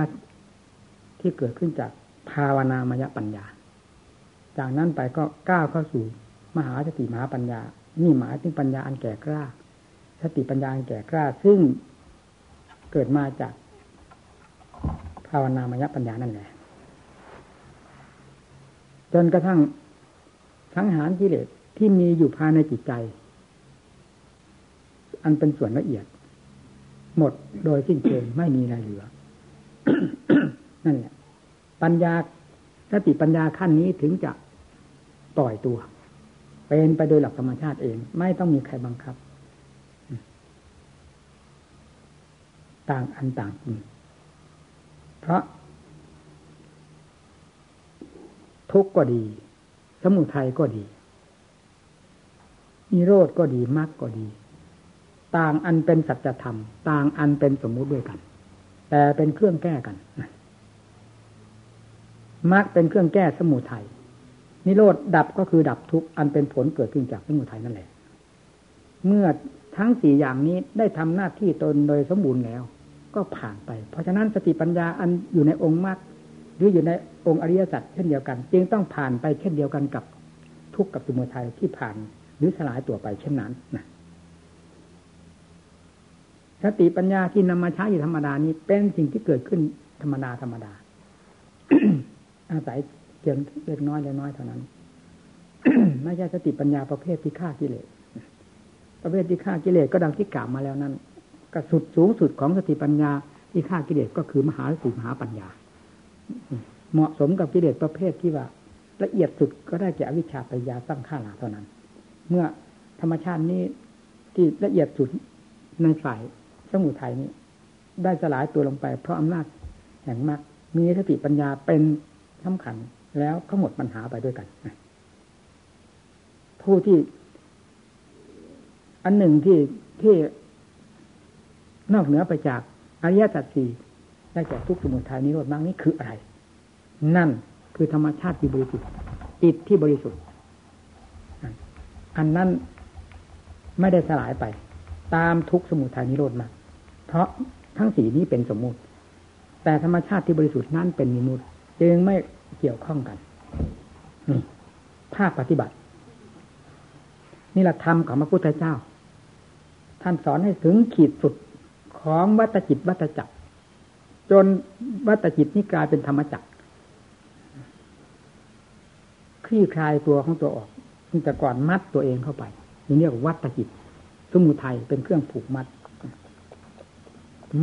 ที่เกิดขึ้นจากภาวนามยปัญญา จากนั้นไปก็ก้าวเข้าสู่มหาสติมหาปัญญา นี่หมายถึงปัญญาอันแก่กล้า สติปัญญาแก่กล้าซึ่งเกิดมาจากภาวนามยปัญญานั่นแหละจนกระทั่งสังหารกิเลสที่มีอยู่ภายในจิตใจ อันเป็นส่วนละเอียด หมดโดยสิ้นเชิงไม่มีอะไรเหลือ นั่นแหละ ปัญญาสติปัญญาขั้นนี้ถึงจะปล่อยตัว เป็นไปโดยหลักธรรมชาติเอง ไม่ต้องมีใครบังคับ ต่างอันต่างจริงเพราะ ทุกข์ก็ดี สมุทัยก็ดีนิโรธก็ดีมรรคก็ดี ต่างอันเป็นสัจธรรม ต่างอันเป็นสมมุติด้วยกัน แต่เป็นเครื่องแก้กันมรรคเป็นเครื่องแก้สมุทัยนิโรธดับก็คือดับทุกข์อันเป็นผลเกิดขึ้นจากสมุทัยนั่นแหละ เมื่อทั้งสี่อย่างนี้ได้ทำหน้าที่ตนโดยสมบูรณ์แล้ว ก็ผ่านไป เพราะฉะนั้นสติปัญญาอันอยู่ในองค์มรรคหรืออยู่ในองค์อริยสัจเช่นเดียวกัน จึงต้องผ่านไปเช่นเดียวกันกับทุกข์กับสมุทัยที่ผ่านหรือสลายตัวไปเช่นนั้นนะสติปัญญาที่นำมาใช้อยู่ธรรมดานี้เป็นสิ่งที่เกิดขึ้นธรรมดาธรรมดา อาศัยเพียงเล็กน้อยเล็กน้อยเท่านั้นไม่ใช่สติปัญญาประเภทที่ฆ่ากิเลสประเภทที่ฆ่ากิเลสก็ดังที่กล่าวมาแล้วนั้น ก็สุดสูงสุดของสติปัญญา ที่ฆ่ากิเลสก็คือมหาสติมหาปัญญา เหมาะสมกับกิเลสประเภทที่ว่า ละเอียดสุดก็ได้แก่อวิชชาปัญญาสร้างข้าหลาเท่านั้น เมื่อธรรมชาตินี้ที่ละเอียดสุดในฝ่ายสมุทัยนี้ ได้สลายตัวลงไป เพราะอำนาจแห่งมรรคมีสติปัญญาเป็นสำคัญแล้วก็หมดปัญหาไปด้วยกันผู้ที่ อันหนึ่งที่ที่ นอกเหนือไปจากอริยสัจสี่ได้แก่ทุกสมุทัยนิโรธมรรคนี้คืออะไร นั่นคือธรรมชาติที่บริสุทธิ์จิตที่บริสุทธิ์ อันนั้นไม่ได้สลายไป ตามทุกสมุทัยนิโรธมา เพราะทั้งสีนี้เป็นสมมุติ แต่ธรรมชาติที่บริสุทธิ์นั้นเป็นมิมุติจึงไม่เกี่ยวข้องกันนี่ภาคปฏิบัติ นี่แหละธรรมของพระพุทธเจ้า ท่านสอนให้ถึงขีดสุด ของวัตจิตวัตจักร จนวัตจิตนี่กลายเป็นธรรมจักรคลี่คลายตัวของตัวออกแต่ก่อนมัดตัวเองเข้าไปนี่เรียกวัตจิต สมุทัยเป็นเครื่องผูกมัด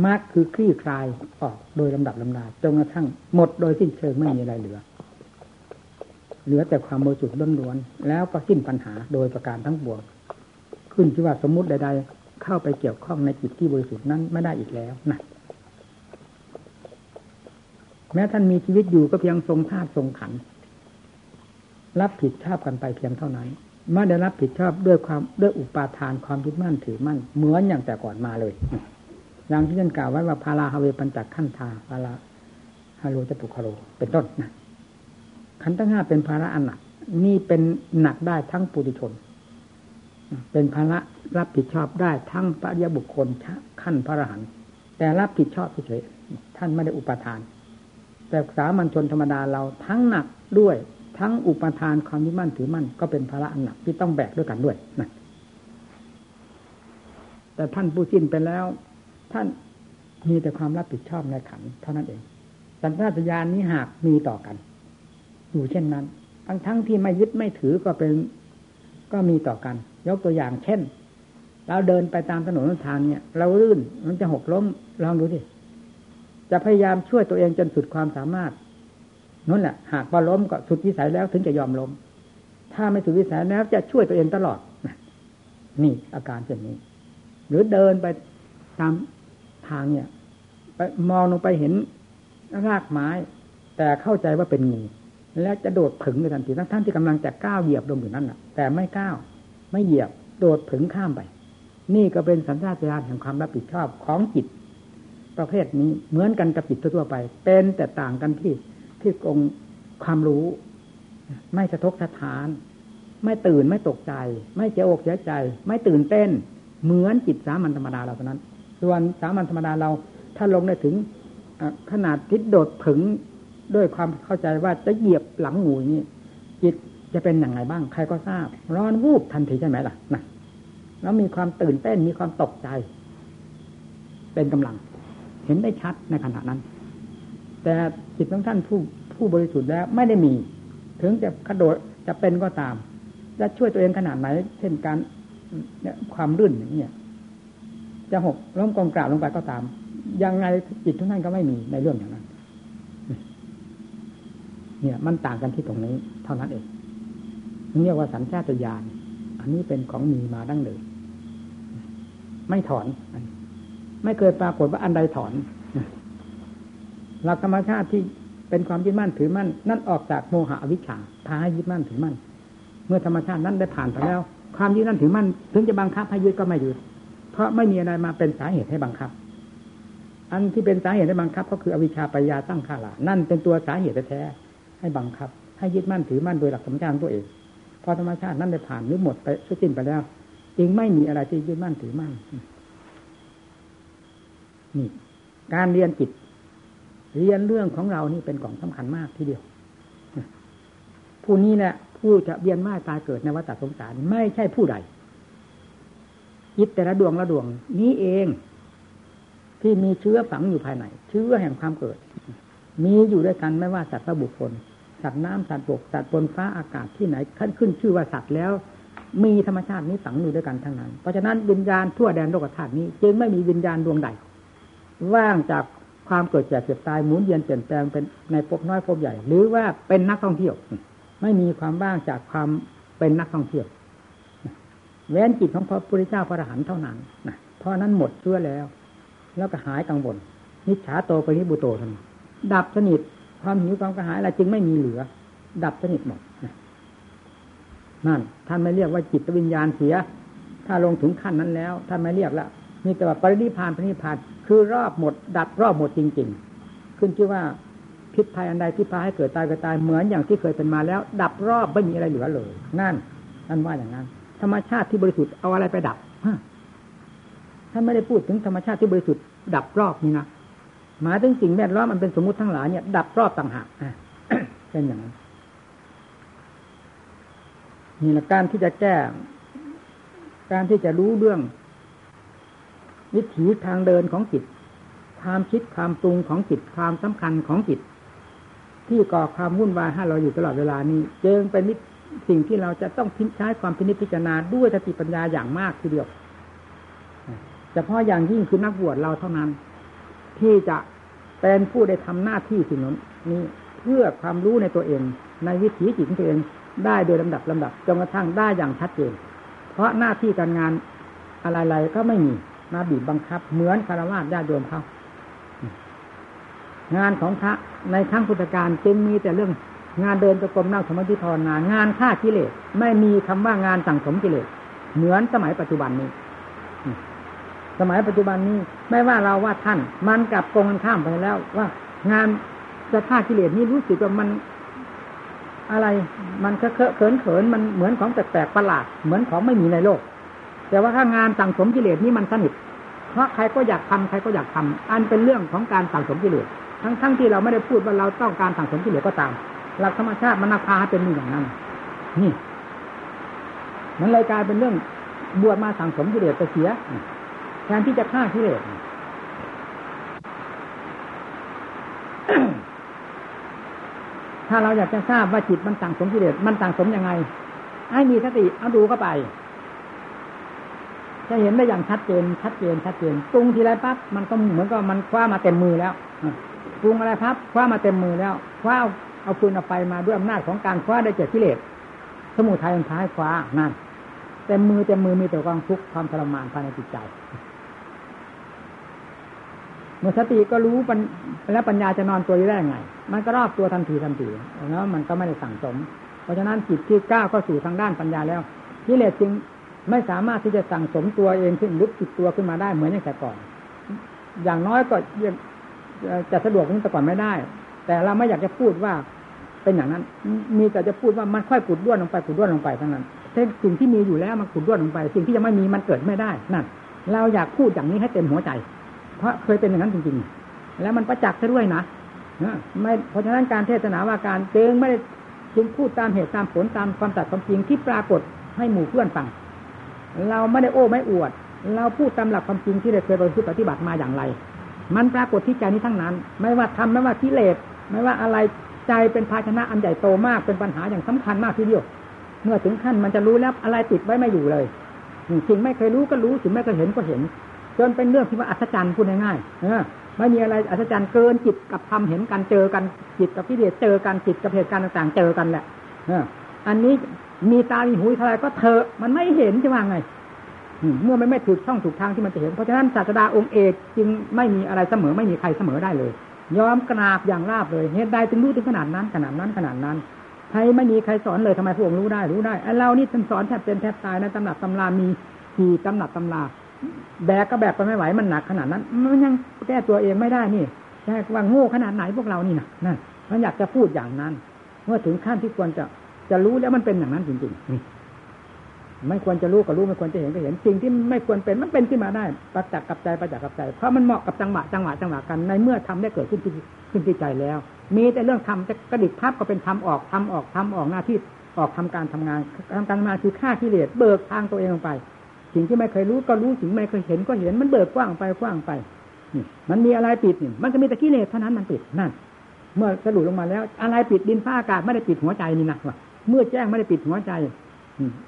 มัดคือคลี่คลายออกโดยลำดับลำดาจนกระทั่งหมดโดยสิ้นเชิงไม่มีอะไรเหลือ เหลือแต่ความโมจุดล้วนๆแล้วก็สิ้นปัญหาโดยประการทั้งปวงขึ้นที่ว่าสมมติใดๆ เข้าไปเกี่ยวข้องในจิตที่บริสุทธิ์นั้นไม่ได้อีกแล้วนะแม้ท่านมีชีวิตอยู่ก็เพียงทรงธาตุทรงขัน รับผิดชอบกันไปเพียงเท่านั้นไม่ได้รับผิดชอบด้วยความด้วยอุปาทานความยึดมั่นถือมั่น เหมือนอย่างแต่ก่อนมาเลยอย่างที่ท่านกล่าวไว้ว่าพาราฮาเวปัญจขั้นธาพาราฮาโลจตุคาโรเป็นต้นนะขันทั้งห้าเป็นภาระอันหนัก นี่เป็นหนักได้ทั้งปุถุชน เป็นภาระ รับผิดชอบได้ทั้งปริยบุคคลขั้นพระอรหันต์แต่รับผิดชอบเฉยท่านไม่ได้อุปทาน แต่สามัญชนธรรมดาเราทั้งหนักด้วย ทั้งอุปทานความยึดมั่นถือมั่นก็เป็นภาระอันหนักที่ต้องแบกด้วยกันด้วยนะแต่ท่านผู้สิ้นไปแล้ว ท่านมีแต่ความรับผิดชอบในขันเท่านั้นเอง สัญชาตญาณนี้หากมีต่อกัน อยู่เช่นนั้น ทั้งทั้งที่ไม่ยึดไม่ถือก็เป็น ก็มีต่อกัน ยกตัวอย่างเช่น เราเดินไปตามถนนทางเนี่ย เราลื่นมันจะหกล้มลองดูดิจะพยายามช่วยตัวเองจนสุดความสามารถนั่นแหละหากว่าล้มก็สุดวิสัยแล้วถึงจะยอมล้ม ถ้าไม่สุดวิสัยแล้วจะช่วยตัวเองตลอดนี่อาการเช่นนี้ หรือเดินไปตามทางเนี่ย ไปมองลงไปเห็นรากไม้ แต่เข้าใจว่าเป็นงูแล้วจะโดดผึ่งในทันทีทั้งท่านที่กำลังจะก้าวเหยียบลงอยู่นั่นแหะแต่ไม่ก้าวไม่เหยียบโดดผึ่งข้ามไป นี่ก็เป็นสัญชาตญาณแห่งความรับผิดชอบของจิต ประเภทนี้เหมือนกันกับจิตทั่วไป เป็นแต่ต่างกันที่ที่องความรู้ ไม่สะทกสะทาน ไม่ตื่นไม่ตกใจ ไม่เสียอกเสียใจ ไม่ตื่นเต้น เหมือนจิตสามัญธรรมดาเราเท่านั้น ส่วนสามัญธรรมดาเรา ถ้าลงได้ถึงขนาดทิศโดดผึงด้วยความเข้าใจว่าจะเหยียบหลังงูนี้จิตจะเป็นอย่างไรบ้าง ใครก็ทราบ ร้อนวูบทันทีใช่ไหมล่ะนะ แล้วมีความตื่นเต้นมีความตกใจ เป็นกำลัง เห็นได้ชัดในขณะนั้น แต่จิตของท่านผู้ผู้บริสุทธิ์แล้วไม่ได้มี ถึงจะกระโดดจะเป็นก็ตามจะช่วยตัวเองขนาดไหน เช่นการความรื่นอย่างนี้จะหกล้มกองกราบลงไปก็ตาม ยังไงจิตทุกท่านก็ไม่มีในเรื่องอย่างนั้น เนี่ย มันต่างกันที่ตรงนี้ เท่านั้นเองเรียกว่าสัญชาตญาณ อันนี้เป็นของมีมาดั้งเดิม ไม่ถอน ไม่เคยปรากฏว่าอันใดถอนหลักธรรมชาติที่เป็นความยึดมั่นถือมั่น นั่นออกจากโมหะอวิชชาพาให้ยึดมั่นถือมั่น เมื่อธรรมชาตินั้นได้ผ่านไปแล้ว ความยึดมั่นถือมั่น ถึงจะบังคับให้ยึดก็ไม่ยึดเพราะไม่มีอะไรมาเป็นสาเหตุให้บังคับ อันที่เป็นสาเหตุให้บังคับ ก็คืออวิชชาปัญญาตั้งข้าละนั่นเป็นตัวสาเหตุแท้ให้บังคับ ให้ยึดมั่นถือมั่นโดยหลักธรรมชาติตัวเอง พอธรรมชาตินั้นได้ผ่านหรือหมดไปสิ้นไปแล้ว จึงไม่มีอะไรที่ยึดมั่นถือมั่นนี่ การเรียนจิต เรียนเรื่องของเรานี่เป็นของสำคัญมากทีเดียวผู้นี้แหละผู้จะเบียนมาตายเกิดในวัฏสงสาร ไม่ใช่ผู้ใดจิตแต่ละดวงละดวง นี้เอง ที่มีเชื้อฝังอยู่ภายในเชื้อแห่งความเกิด มีอยู่ด้วยกันไม่ว่าสัตว์บุคคล สัตว์น้ำสัตว์บกสัตว์บนฟ้าอากาศที่ไหนขึ้นขึ้นชื่อว่าสัตว์แล้ว มีธรรมชาตินี้ฝังอยู่ด้วยกันทั้งนั้น เพราะฉะนั้นวิญญาณทั่วแดนโลกธาตุนี้ จึงไม่มีวิญญาณดวงใด ว่างจากความเกิดแก่เจ็บตายหมุนเวียนเปลี่ยนแปลงเป็นในภพน้อยภพใหญ่ หรือว่าเป็นนักท่องเที่ยว ไม่มีความว่างจากความเป็นนักท่องเที่ยวแว้นจิตของพระพุทธเจ้าพระอรหันต์เท่านั้นนะเพราะนั้นหมดเชื่อแล้ว แล้วก็หายกังวลนิจฉาโตปริบุโตทันดับสนิทความหิวความกระหายอะไรจึงไม่มีเหลือ ดับสนิทหมด นั่น ท่านไม่เรียกว่าจิตวิญญาณเสีย ถ้าลงถึงขั้นนั้นแล้ว ท่านไม่เรียกละมีแต่ว่าปรินิพานปรินิพานคือรอบหมด ดับรอบหมดจริง ๆ ขึ้นชื่อว่าพิษภัยอันใดที่พาให้เกิดตายก็ตายเหมือนอย่างที่เคยเป็นมาแล้ว ดับรอบไม่มีอะไรเหลือเลย นั่นนั่นว่าอย่างนั้น ธรรมชาติที่บริสุทธิ์เอาอะไรไปดับท่านไม่ได้พูดถึงธรรมชาติที่บริสุทธิ์ดับรอบนี่นะหมายถึงสิ่งแวดล้อมมันเป็นสมมุติทั้งหลายเนี่ย ดับรอบต่างหากเป็นอย่างนั้น นี่แหละการที่จะแก้ การที่จะรู้เรื่อง วิถีทางเดินของจิต ความคิดความปรุงของจิต ความสำคัญของจิต ที่ก่อความวุ่นวายให้เราอยู่ตลอดเวลานี้จึงเป็นสิ่งที่เราจะต้องใช้ความพินิจพิจารณาด้วยสติปัญญาอย่างมากทีเดียวเฉพาะอย่างยิ่งคือนักบวชเราเท่านั้น ที่จะเป็นผู้ได้ทำหน้าที่สิ่งนี้เพื่อความรู้ในตัวเอง ในวิถีจิตตัวเอง ได้โดยลำดับลำดับจนกระทั่งได้อย่างชัดเจน เพราะหน้าที่การงานอะไรๆก็ไม่มีมาบีบบังคับ เหมือนคารวะญาติโยมเขางานของพระในครั้งพุทธกาลจึงมีแต่เรื่องงานเดินประกรมนั่งสมาธิภาวนางานฆ่ากิเลสไม่มีคำว่างานสั่งสมกิเลสเหมือนสมัยปัจจุบันนี้ สมัยปัจจุบันนี้ ไม่ว่าเราว่าท่าน มันกลับโกงกันข้ามไปแล้วว่า งานจะฆ่ากิเลสนี้รู้สึกว่ามัน อะไร มันเคอะเขินเขินมันเหมือนของแปลกๆประหลาด เหมือนของไม่มีในโลก แต่ว่าถ้างานสั่งสมกิเลสนี้มันสนิทเพราะใครก็อยากทำใครก็อยากทำอันเป็นเรื่องของการสั่งสมกิเลสทั้งๆทที่เราไม่ได้พูดว่าเราต้องการสั่งสมกิเลสก็ตามหลักธรรมชาติมันนาพาเป็นอย่างนั้น นี่มันเลยกลายเป็นเรื่องบวชมาสั่งสมกิเลสไปเสียแทนที่จะฆ่ากิเลส ถ้าเราอยากจะทราบว่าจิตมันสั่งสมกิเลสมันสั่งสมยังไง ให้มีสติเอาดูเข้าไป จะเห็นได้อย่างชัดเจน ชัดเจน ชัดเจนปรุงทีไรปั๊บมันก็เหมือนกับมันคว้ามาเต็มมือแล้วปรุงอะไรพับคว้ามาเต็มมือแล้วคว้าเอาปืนเอาไปมาด้วยอำนาจของการคว้าได้เจ็ดกิเลสสมุทัยมันท้ายคว้านั่นเต็มมือเต็มมือมีแต่ความทุกข์ความทรมานภายในจิตใจ เมื่อสติก็รู้แล้วปัญญาจะนอนตัวได้ยังไง มันก็รอบตัวทันทีทันทีแล้วมันก็ไม่ได้สั่งสม เพราะฉะนั้นจิตที่ก้าวเข้าสู่ทางด้านปัญญาแล้วกิเลสจึงไม่สามารถที่จะสั่งสมตัวเองขึ้นลุกจิตตัวขึ้นมาได้เหมือนอย่างแต่ก่อน อย่างน้อยก็จะสะดวกนี้แต่ก่อนไม่ได้ แต่เราไม่อยากจะพูดว่าเป็นอย่างนั้น มีแต่จะพูดว่ามันค่อยขุดด้วนลงไปขุดด้วนลงไปทั้งนั้นสิ่งที่มีอยู่แล้วมันขุดด้วนลงไป สิ่งที่ยังไม่มีมันเกิดไม่ได้นั่นเราอยากพูดอย่างนี้ให้เต็มหัวใจ เพราะเคยเป็นอย่างนั้นจริงๆ แล้วมันประจักษ์ซะด้วยนะไม่เพราะฉะนั้นการเทศนาว่าการเจงไม่ได้จึงพูดตามเหตุตามผลตามความตัดความจริงที่ปรากฏให้หมู่เพื่อนฟัง เราไม่ได้โอ้ไม่อวด เราพูดตามหลักความจริงที่ได้เคยปฏิบัติมาอย่างไร มันปรากฏที่ใจนี้ทั้งนั้น ไม่ว่าทำไม่ว่ากิเลสไม่ว่าอะไรใจเป็นภาชนะอันใหญ่โตมากเป็นปัญหาอย่างสำคัญมากทีเดียว เมื่อถึงขั้นมันจะรู้แล้วอะไรติดไว้ไม่อยู่เลยสิ่งไม่เคยรู้ก็รู้สิ่งไม่เคยเห็นก็เห็น จนเป็นเรื่องที่ว่าอัศจรรย์พูดง่ายๆเออไม่มีอะไรอัศจรรย์เกินจิตกับธรรมเห็นกันเจอกันจิตกับกิเลสเจอกันจิตกับเหตุการณ์ต่างๆ เจอกันแหละเอออันนี้มีตามีหูเท่าไรก็เถอะมันไม่เห็นจะว่าไงเมื่อมันไม่ถูกช่องถูกทางที่มันจะเห็น เพราะฉะนั้นศาสดาองค์เอกจึงไม่มีอะไรเสมอไม่มีใครเสมอได้เลย ยอมกราบอย่างราบเลยเหตุใดจึงรู้ถึงขนาดนั้นขนาดนั้นขนาดนั้นใครไม่มีใครสอนเลยทำไมพระองรู้ได้รู้ได้ไอ้เรานี่ท่านสอนแทบเป็นแทบตายในตำหนักตำรามีกี่ตำหนักตำรา แบกก็แบกไปไม่ไหวมันหนักขนาดนั้น มันยังแก้ตัวเองไม่ได้นี่แค่ว่าโง่ขนาดไหนพวกเรานี่นะนั่นมันอยากจะพูดอย่างนั้น เมื่อถึงขั้นที่ควรจะจะรู้แล้วมันเป็นอย่างนั้นจริงๆไม่ควรจะรู้ก็รู้ไม่ควรจะเห็นก็เห็นสิ่งที่ไม่ควรเป็นมันเป็นขึ้นมาได้ ประจักษ์กับใจประจักษ์กับใจ เพราะมันเหมาะกับจังหวะจังหวะจังหวะกันในเมื่อทำได้เกิดขึ้นที่ขึ้นที่ใจแล้ว มีแต่เรื่องทำจะกระดิกพับก็เป็นทำออกทำออกทำออกหน้าที่ออกทำการทำงานทำการมาคือฆ่ากิเลสเบิกทางตัวเองลงไป สิ่งที่ไม่เคยรู้ก็รู้สิ่งไม่เคยเห็นก็เห็นมันเบิกกว้างไปกว้างไปนี่มันมีอะไรปิดนี่มันก็มีแต่กิเลสเท่านั้นมันปิดนั่น เมื่อสรุปลงมาแล้ว อะไรปิดดินฟ้าอากาศไม่ได้ปิดหัวใจนี่นะว่าเมื่อแจ้งไม่ได้ปิดหัวใจ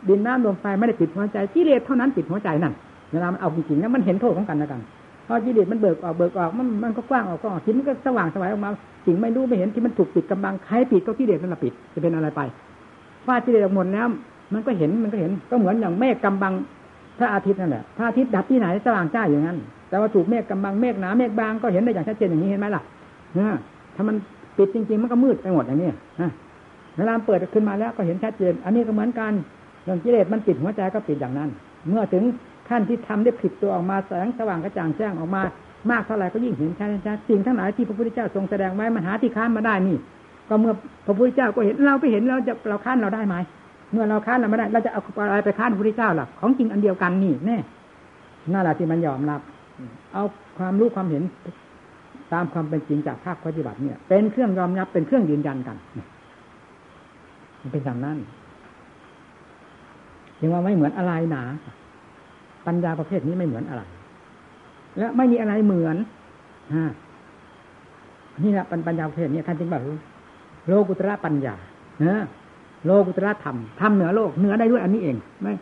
ดินน้ำลมไฟไม่ได้ปิดหัวใจกิเลสเท่านั้นปิดหัวใจนั่นเวลามันเอาจริงๆนะมันเห็นโทษของกันและกันพอกิเลสมันเบิกออกเบิกออกมันมันก็กว้างออกก็ออกทิ่มันก็สว่างสวายออกมาสิ่งไม่รู้ไม่เห็นที่มันถูกปิดกำบังใครปิดก็กิเลสนั่นแหละปิดจะเป็นอะไรไปฟากิเลสหมดแล้วมันก็เห็นมันก็เห็นก็เหมือนอย่างเมฆกำบัง ระอาทิตย์นั่นแหละพระอาทิตย์ดับที่ไหนสว่างจ้าอย่างนั้น แต่ว่าถูกเมฆกำบังเมฆหนาเมฆบางก็เห็นได้อย่างชัดเจนอย่างนี้เห็นไหมล่ะถ้ามันปิดจริง ๆ มันก็มืดไปหมดอย่างนี้เวลาเปิดขึ้นมาแล้วก็เห็นชัดเจน อันนี้ก็เหมือนกันเรื่องกิเลสมันปิดหัวใจก็ปิดอย่างนั้น เมื่อถึงขั้นที่ทำได้ผิดตัวออกมาแสงสว่างกระจ่างแจ้งออกมามากเท่าไหร่ก็ยิ่งเห็นชัดชัดสิ่งทั้งหลายที่พระพุทธเจ้าทรงแสดงไว้มันหาที่ค้านมาได้นี่ ก็เมื่อพระพุทธเจ้าก็เห็นเราไปเห็นเราจะเราค้านเราได้ไหม เมื่อเราค้านเราไม่ได้ เราจะเอาอะไรไปค้านพระพุทธเจ้าล่ะของจริงอันเดียวกันนี่แน่นั่นแหละที่มันยอมรับ เอาความรู้ความเห็นตามความเป็นจริงจากภาคปฏิบัติเนี่ย เป็นเครื่องยอมรับเป็นเครื่องยืนยันกันมันเป็นอย่างนั้นยังว่าไม่เหมือนอะไรหนา ปัญญาประเภทนี้ไม่เหมือนอะไร และไม่มีอะไรเหมือนฮะนี่แหละปัญญาประเภทนี้ท่านจึงบอกโลกุตระปัญญาเนะ โลกุตระธรรมธรรมเหนือโลกเหนือได้ด้วยอันนี้เอง ไม่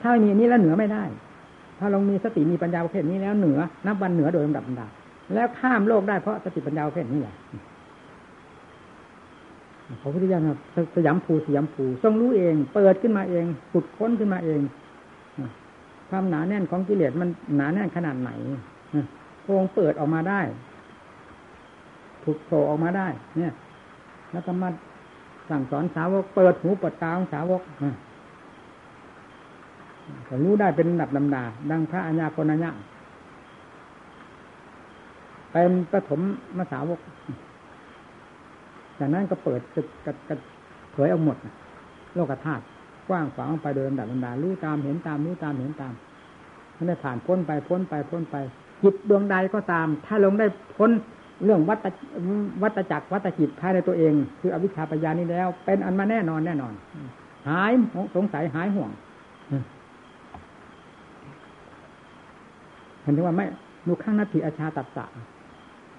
ถ้าไม่มีอันนี้แล้วเหนือไม่ได้ ถ้าลงมีสติมีปัญญาประเภทนี้แล้วเหนือนับวันเหนือโดยลำดับลำดับแล้วข้ามโลกได้เพราะสติปัญญาประเภทนี้แหละพระพุทธเจ้าสยามภูสยามภูทรงรู้เอง เปิดขึ้นมาเองขุดค้นขึ้นมาเองความหนาแน่นของกิเลสมันหนาแน่นขนาดไหนพระองค์เปิดออกมาได้ถูกโผล่ออกมาได้ เนี่ยแล้วก็มา สั่งสอนสาวก เปิดหูเปิดตาของสาวกก็รู้ได้เป็นลำดับลำดา ดังพระอัญญาโกนัญญาเป็นปฐมมาสาวก จากนั้นก็เปิดกระกระเผยเอาหมด โลกธาตุกว้างขวางไปโดยลำดับลำดารู้ตามเห็นตามรู้ตามเห็นตามมันได้ผ่านพ้นไปพ้นไปพ้นไปจิตดวงใดก็ตาม ถ้าลงได้พ้น เรื่องวัตวัตจักรวัตจิตภายในตัวเอง คืออวิชชาปัญญานี้แล้ว เป็นอันมาแน่นอนแน่นอน หายสงสัยหายห่วงเห็นว่าไม่ดูข้างนาทีอาชาตัดสะ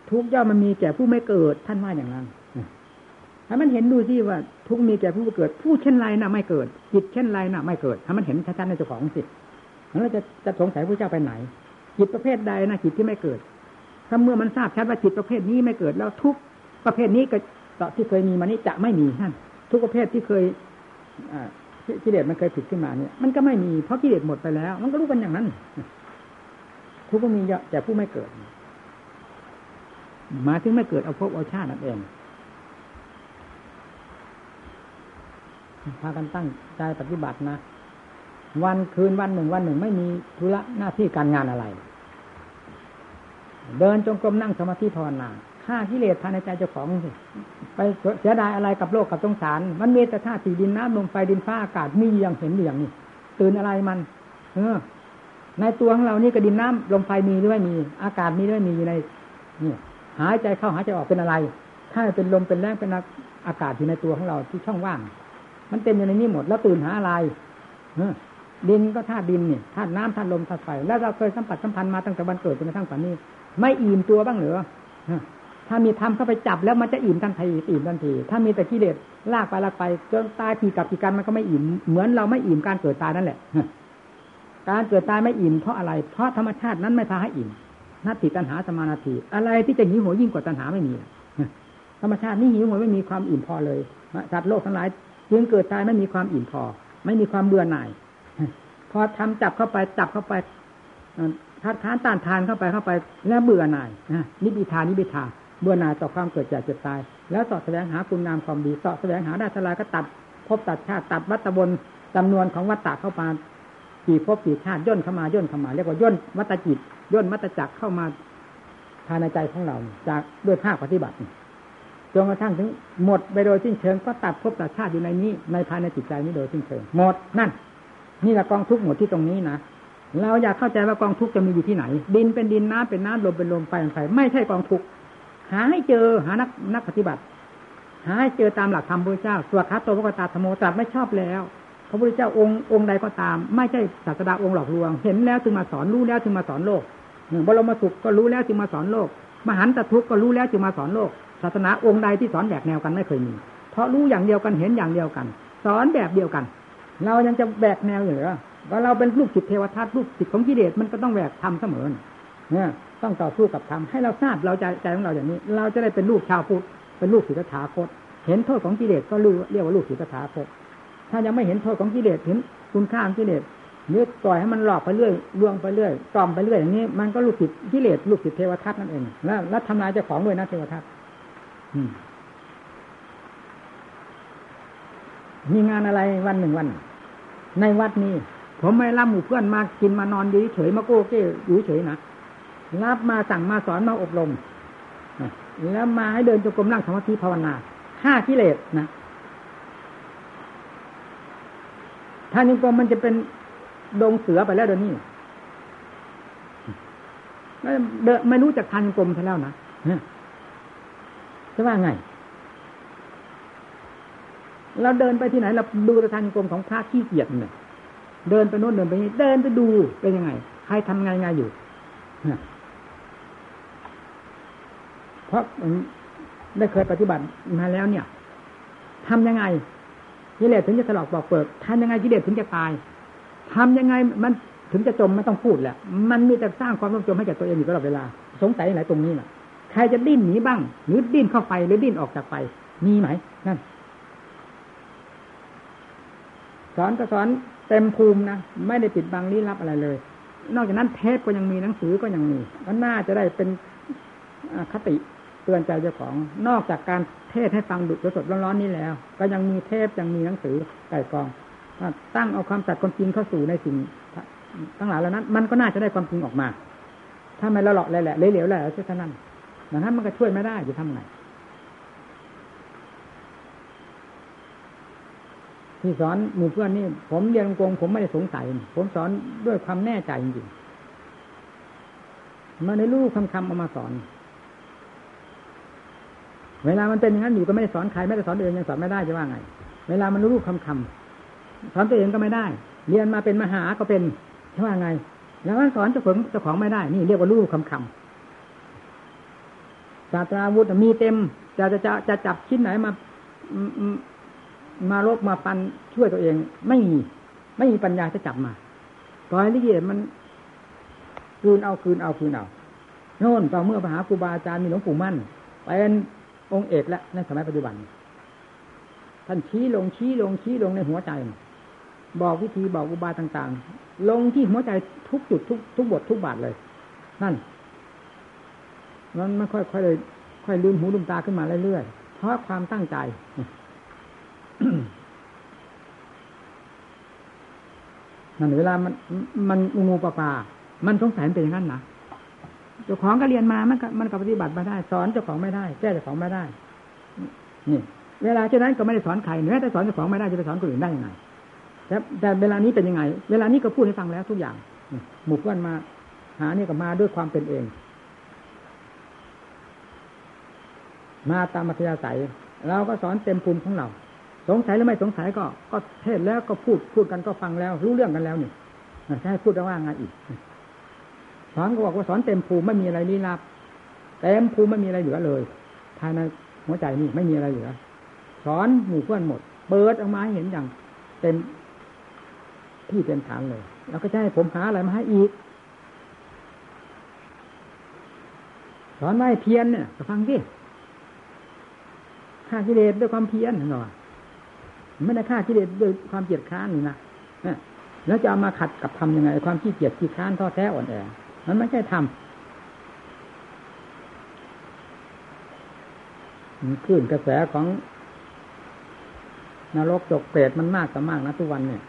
ทุกย่อมมันมีแก่ผู้ไม่เกิดท่านว่าอย่างนั้นถ้ามันเห็นดูสิว่า ทุกมีแก่ผู้เกิด ผู้เช่นไรน่ะไม่เกิด จิตเช่นไรน่ะ ไม่เกิดถ้ามันเห็นชัดๆในเจ้าของสิแล้วจะจะสงสัยพระเจ้าไปไหน จิตประเภทใดนะจิตที่ไม่เกิด ถ้าเมื่อมันทราบชัดว่าจิตประเภทนี้ไม่เกิดแล้วทุกประเภทนี้ก็ที่เคยมีมานี้จะไม่มีท่านทุกประเภทที่เคยกิเลสมันเคยผิดขึ้นมาเนี่ย มันก็ไม่มีเพราะกิเลสหมดไปแล้ว มันก็รู้กันอย่างนั้น ทุกก็มีเยอะแต่ผู้ไม่เกิดมาถึงไม่เกิดเอาพบเอาชาตินั่นเองพากันตั้งใจปฏิบัตินะ วันคืนวันหนึ่งวันหนึ่งไม่มีธุระหน้าที่การงานอะไร เดินจงกรมนั่งสมาธิภาวนาฆ่ากิเลสภายในใจเจ้าของสิไปเสียดายอะไรกับโลกกับสงสาร มันมีแต่ธาตุสี่ดินน้ำลมไฟดินฟ้าอากาศมีอย่างเห็นอย่างนี้ตื่นอะไรมัน เออ ในตัวของเรานี่ก็ดินน้ำลมไฟมีหรือไม่มี อากาศมีหรือไม่มีอยู่ในนี่หายใจเข้าหายใจออกเป็นอะไร ถ้าเป็นลมเป็นแรงเป็นอากาศอยู่ในตัวของเราที่ช่องว่าง มันเต็มอยู่ในนี้หมดแล้วตื่นหาอะไรดินก็ธาตุดินเนี่ยธาตุน้ำธาตุลมธาตุไฟแล้วเราเคยสัมผัสสัมพันธ์มาตั้งแต่วันเกิดจนกระทั่งปัจจุบันนี้ ไม่อิ่มตัวบ้างเหรือถ้ามีธรรมเข้าไปจับแล้วมันจะอิ่มทันทีอิ่มทันทีถ้ามีแต่กิเลสลากไปลากไปจนตายทีกับทีกันมันก็ไม่อิ่มเหมือนเราไม่อิ่มการเกิดตายนั่นแหละการเกิดตายไม่อิ่มเพราะอะไร เพราะธรรมชาตินั้นไม่พาให้อิ่มนัตติตัณหาสมานาทีอะไรที่จะหิวโหยยิ่งกว่าตัณหาไม่มีธรรมชาตินี้หิวโหยไม่มีความอิ่มพอเลยสัตว์โลกทั้งหลายจึงเกิดตายไม่มีความอิ่มพอ ไม่มีความเบื่อหน่าย พอทำจับเข้าไปจับเข้าไป ทัดทานต้านทานเข้าไปเข้าไป แล้วเบื่อหน่ายนิบิทานิบิทาเบื่อหน่ายต่อความเกิดแก่เจ็บตาย แล้วสอดแสวงหาคุณงามความดีสอดแสวงหาได้ทลายก็ตัดพบตัดชาติตัดวัตบนจำนวนของวัตตะเข้ามากี่พบกี่ชาติย่นเข้ามาย่นเข้ามาเรียกว่าย่นวัตจิตย่นวัตจักเข้ามาภายในใจของเรา จากด้วยภาคปฏิบัติจนกระทั่งถึงหมดไปโดยสิ้นเชิงก็ตัดภพตัดชาติอยู่ในนี้ ในภายในจิตใจนี้โดยสิ้นเชิงหมดนั่น นี่แหละกองทุกหมดที่ตรงนี้นะ เราอยากเข้าใจว่ากองทุกจะมีอยู่ที่ไหน ดินเป็นดินน้ำเป็นน้ำลมเป็นลมไฟเป็นไฟไม่ใช่กองทุกหาให้เจอหานักนักปฏิบัติ หาให้เจอตามหลักธรรมพระเจ้าสวดคัตโตพระกตาธโมตรัสไม่ชอบแล้ว พระพุทธเจ้าองค์องค์ใดก็ตาม ไม่ใช่ศาสดาองค์หลอกลวง เห็นแล้วจึงมาสอนรู้แล้วจึงมาสอนโลกบรมสุขก็รู้แล้วจึงมาสอนโลก มหันตทุกข์ก็รู้แล้วจึงมาสอนโลก ศาสนาองค์ใดที่สอนแบบแนวกันไม่เคยมี เพราะรู้อย่างเดียวกันเห็นอย่างเดียวกัน สอนแบบเดียวกัน เรายังจะแบกแนวอยู่หรือ ว่าเราเป็นลูกศิษย์เทวทัตลูกศิษย์ของกิเลสมันก็ต้องแบกทำเสมอเนี่ยต้องต่อสู้กับธรรมให้เราทราบเราใจใจของเราอย่างนี้ เราจะได้เป็นลูกชาวพุทธเป็นลูกศิษย์ถาคต เห็นโทษของกิเลสก็รู้เรียกว่าลูกศิษย์ถาคต ถ้ายังไม่เห็นโทษของกิเลสเห็นคุณค่าของกิเลสเนึกปล่อยให้มันหลอกไปเรื่อยลวงไปเรื่อยกล่อมไปเรื่อยอย่างนี้ มันก็ลูกศิษย์กิเลสลูกศิษย์เทวทัตนั่นเองแล้วแล้วทำลายเจ้าของด้วยนะเทวทัตมีงานอะไรวันหนึ่งวัน ในวัดนี้ ผมไม่รับหมู่เพื่อนมากินมานอนอยู่เฉยมาโก้เก้อยู่เฉยนะรับมาสั่งมาสอนมาอบรมแล้วมาให้เดินจงกรมนั่งสมาธิภาวนาห้ากิเลสนะถ้านิกรมมันจะเป็นดงเสือไปแล้วเดี๋ยวนี้ไม่รู้จักทันกรมซะแล้วนะจะว่าไง เราเดินไปที่ไหนเราดูทางกรมของพระขี้เกียจเนี่ย เดินไปโน้นเดินไปนี้เดินไปดูเป็นยังไงใครทำไงไงอยู่เพราะได้เคยปฏิบัติมาแล้วเนี่ยทำยังไงกิเลสถึงจะถลอกบอกเปิดทำยังไงกิเลสถึงจะตายทำยังไงมันถึงจะจมไม่ต้องพูดแหละ มันมีแต่สร้างความร่มจมให้แก่ตัวเองอยู่ตลอดเวลา สงสัยอะไรตรงนี้น่ะใครจะดิ้นหนีบ้าง หรือดิ้นเข้าไปหรือดิ้นออกจากไปมีไหมนั่นสอนก็สอน เต็มภูมินะไม่ได้ปิดบังลี้ลับอะไรเลย นอกจากนั้นเทปก็ยังมีหนังสือก็ยังมีมันน่าจะได้เป็นคติเตือนใจเจ้าของ นอกจากการเทศให้ฟังดุสดร้อนๆนี้แล้ว ก็ยังมีเทปยังมีหนังสือไก่กองตั้งเอาความสัตย์ความจริงเข้าสู่ในสิ่งทั้งหลายแล้วนั้น มันก็น่าจะได้ความจริงออกมา ถ้าไม่ละหลอกแหละเหลวๆแหละเท่านั้นดังนั้นมันก็ช่วยไม่ได้จะทำไง ที่สอนหมู่เพื่อนนี่ผมเรียนกงผมไม่ได้สงสัย ผมสอนด้วยความแน่ใจจริงๆมาในรูปคำคำเอามาสอน เวลามันเป็นอย่างนั้นอยู่ก็ไม่ได้สอนใครไม่ได้สอนเองยังสอนไม่ได้จะว่าไง เวลามันรู้คำคำสอนตัวเองก็ไม่ได้ เรียนมาเป็นมหาก็เป็นจะว่าไง แล้วมันสอนเจ้าของเจ้าของไม่ได้ นี่เรียกว่ารู้คำคำศาสตราวุธมีเต็มจะจะจะจะจับชิ้นไหนมา มาลบมาปันช่วยตัวเอง ไม่มี ไม่มีปัญญาจะจับมาปล่อยลิเกมันคืนเอาคืนเอาคืนเอาโน่นตอนเมื่อพระหาครูบาอาจารย์มีหลวงปู่มั่นเป็นองค์เอกแล้วในสมัยปัจจุบัน ท่านชี้ลงชี้ลงชี้ลงในหัวใจ บอกวิธีบอกอุบายต่างๆ ลงที่หัวใจทุกจุดทุกทุกบททุกบาทเลย นั่นมันไม่ค่อยค่อยเลยค่อยลืมหูลืมตาขึ้นมาเรื่อยๆเพราะความตั้งใจ นั่นเวลามัน มันงูปลาปลามันสงสัยเป็นอย่างนั้นนะเจ้าของก็เรียนมามันก็มันก็ปฏิบัติมาได้ สอนเจ้าของไม่ได้แก้เจ้าของไม่ได้ นี่ เวลาเช่นนั้นก็ไม่ได้สอนใครเนื้อแต่สอนเจ้าของไม่ได้จะไปสอนคนอื่นได้ยังไงแต่แต่เวลานี้เป็นยังไง เวลานี้ก็พูดให้ฟังแล้วทุกอย่าง หมู่เพื่อนมา หาเนี่ก็มาด้วยความเป็นเอง มาตามมัธยาศัย เราก็สอนเต็มภูมิของเรา สงสัยหรือไม่สงสัยก็ ก็เทศแล้วก็พูดพูดกันก็ฟังแล้ว รู้เรื่องกันแล้วนี่จะให้พูดว่าไงอีกสอนก็บอกว่าสอนเต็มภูมิไม่มีอะไรลี้ลับเต็มภูมิไม่มีอะไรเหลือเลย ภายในหัวใจนี่ไม่มีอะไรเหลือสอนหมู่เพื่อนหมด เปิดออกมาให้เห็นอย่างเต็มที่เต็มฐานเลย แล้วก็จะให้ผมหาอะไรมาให้อีกสอนไม่เพียนเนี่ยฟังสิฆ่ากิเลสด้วยความเพียรหน่อย ไม่ได้ฆ่ากิเลสด้วยความเกียดค้านนี่นะแล้วจะเอามาขัดกับทำยังไง ความขี้เกียจขี้ค้านท้อแท้อ่อนแอมันไม่ใช่ทำขึ้นกระแสของนรกจกเปรตมันมากกับมากนะทุกวันเนี่ย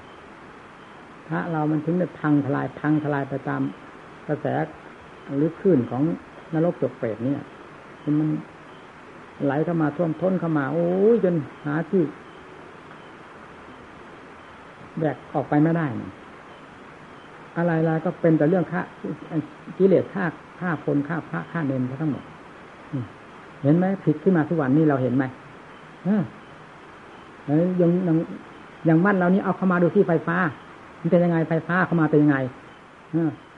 พระเรามันถึงจะพังทลายพังทลายไปตามกระแสหรือขึ้นของนรกจกเปรตเนี่ยมันไหลเข้ามาท่วมท้นเข้ามา โอ้ยจนหาที่ แบกออกไปไม่ได้ อะไรอะไรก็เป็นแต่เรื่องฆ่ากิเลสฆ่าฆ่าคนฆ่าพระฆ่าเนรทั้งหมดเห็นไหมผิดขึ้นมาทุกวันนี้เราเห็นไหมเออยังยังอย่างบ้านเรานี้เอาเข้ามาดูที่ไฟฟ้า มันเป็นยังไงไฟฟ้าเข้ามาเป็นยังไง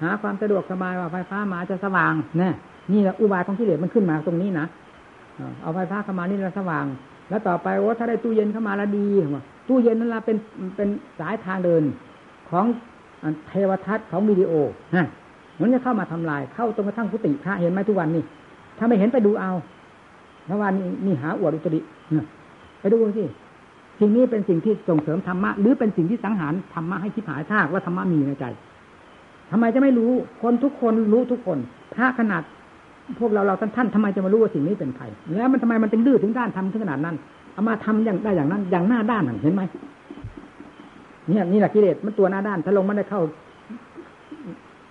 หาความสะดวกสบายว่าไฟฟ้ามาจะสว่างเนี่ยนี่แหละอุบายของกิเลสมันขึ้นมาตรงนี้นะเอาไฟฟ้าเข้ามานี่แล้วสว่าง แล้วต่อไปว่าถ้าได้ตู้เย็นเข้ามาแล้วดี ตู้เย็นนั่นละเป็นเป็นสายทางเดินของเทวทัศน์ของวิดีโอฮะมันจะเข้ามาทำลาย เข้าตรงกระทั่งพุติพระเห็นไหมทุกวันนี้ ถ้าไม่เห็นไปดูเอาเมื่อวานนี่หาอวดอุตริไปดูสิสิ่งนี้เป็นสิ่งที่ส่งเสริมธรรมะ หรือเป็นสิ่งที่สังหารธรรมะให้คิดหายท่าว่าธรรมะมีในใจทำไมจะไม่รู้คนทุกคนรู้ทุกคนพระขนาดพวกเราเราท่านท่านทำไมจะมารู้ว่าสิ่งนี้เป็นใครแล้วมันทำไมมันเป็นดื้อถึงด้านทำถึงขนาดนั้น เอามาทำอย่างได้อย่างนั้น อย่างหน้าด้านเห็นไหมเนี่ยนี่แหละกิเลสมันตัวหน้าด้านถ้าลงมันได้เข้า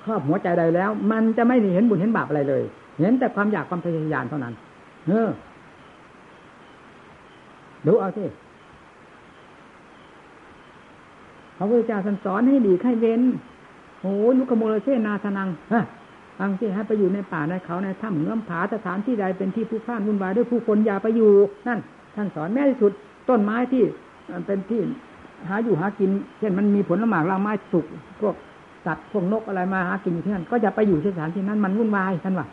ครอบหัวใจใดแล้ว มันจะไม่เห็นบุญเห็นบาปอะไรเลย เห็นแต่ความอยากความทะยานเท่านั้น เออดูเอาสิพระพุทธเจ้าสอนให้ดีให้เว้นโอ้ลุกโมเลเชนาสนังฮะบางที่ให้ไปอยู่ในป่าในเขาในถ้ำเงื่อมผาสถานที่ใดเป็นที่ผู้พลาดวุ่นวายด้วยผู้คนอย่าไปอยู่นั่น ท่านสอนแม้ที่สุดต้นไม้ที่เป็นที่หาอยู่หากิน เช่นมันมีผลละหมากลาไม้สุกพวกสัตว์พวกนกอะไรมาหากินอยู่ที่นั่นก็อย่าไปอยู่ที่สถานที่นั้นมันวุ่นวายท่านว่า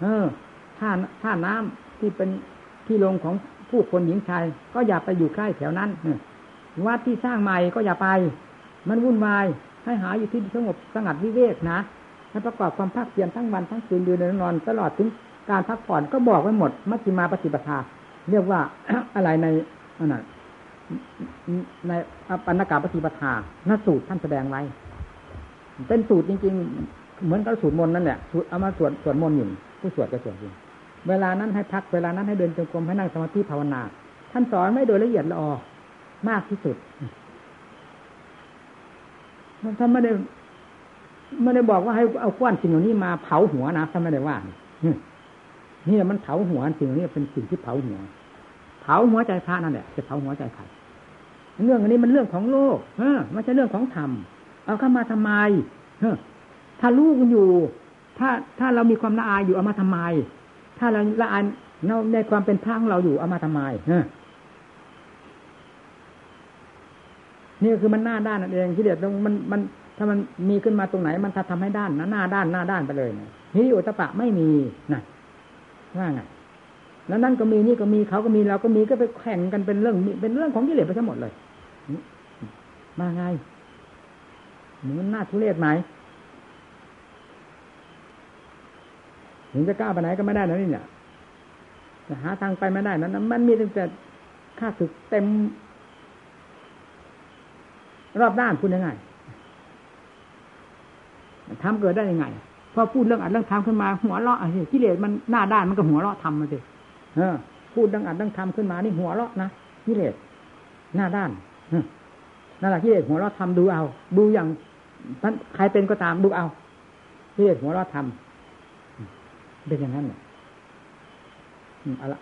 เออท่าท่าน้ำที่เป็นที่ลงของผู้คนหญิงชาย ก็อย่าไปอยู่ใกล้แถวนั้นวัดที่สร้างใหม่ก็อย่าไป มันวุ่นวายให้หาอยู่ที่สงบสงัดวิเวกนะให้ประกอบความภาคเพียรทั้งวันทั้งคืนยืนนอนตลอดถึงการพักผ่อนก็บอกไว้หมดมัชฌิมาปฏิปทา เรียกว่าอะไรในนั่นในปัญญากาปฏิปทานสูตรท่านแสดงไว้ เป็นสูตรจริง ๆ เหมือนกับสูตรมนนั่นแหละสูตรเอามาสวดสวดมนต์อยู่ผู้สวดก็สวดอยู่เวลานั้นให้พักเวลานั้นให้เดินจงกรมให้นั่งสมาธิภาวนา ท่านสอนไม่โดยละเอียดละออมากที่สุดท่านไม่ได้ไม่ได้บอกว่าให้เอาควันสิ่งเหล่านี้มาเผาหัวนะท่านไม่ได้ว่า นี่มันเผาหัวสิ่งนี้เป็นสิ่งที่เผาหัว เผาหัวใจพระนั่นแหละจะเผาหัวใจใครเรื่องอันนี้มันเรื่องของโลกเออไม่ใช่เรื่องของธรรมเอาเข้ามาทำไมเออถ้าลูกอยู่ ถ้าถ้าเรามีความละอายอยู่เอามาทำไม ถ้าเราละอายในความเป็นพระของเราอยู่เอามาทำไมเออนี่คือมันหน้าด้านนั่นเองที่เดียดมันมัน ถ้ามันมีขึ้นมาตรงไหน มันทำให้ด้านนะหน้าด้านหน้าด้านไปเลยนะฮิริโอตปะไม่มีนะ ว่าไงแล้วนั่นก็มีนี่ก็มีเขาก็มีเราก็มีก็ไปแข่งกันเป็นเรื่องเป็นเรื่องของกิเลสไปทั้งหมดเลยมาไงมันน่าทุเรศไหมถึงจะกล้าไปไหนก็ไม่ได้นะนี่เนี่ยจะหาทางไปไม่ได้นั้นมันมีตั้งแต่ค่าศึกเต็ม รอบด้านพูดยังไงทำเกิดได้ยังไง พอพูดเรื่องอัดเรื่องทำขึ้นมาหัวเราะอะไรกิเลสมันหน้าด้านมันก็หัวเราะทำมาสิพูดเรื่องอัดเรื่องทำขึ้นมานี่หัวเราะนะกิเลสหน้าด้านนั่นแหละกิเลสหัวเราะทำดูเอา ดูอย่างใครเป็นก็ตามดูเอากิเลสหัวเราะทำเป็นอย่างนั้นเนี่ยเอาละ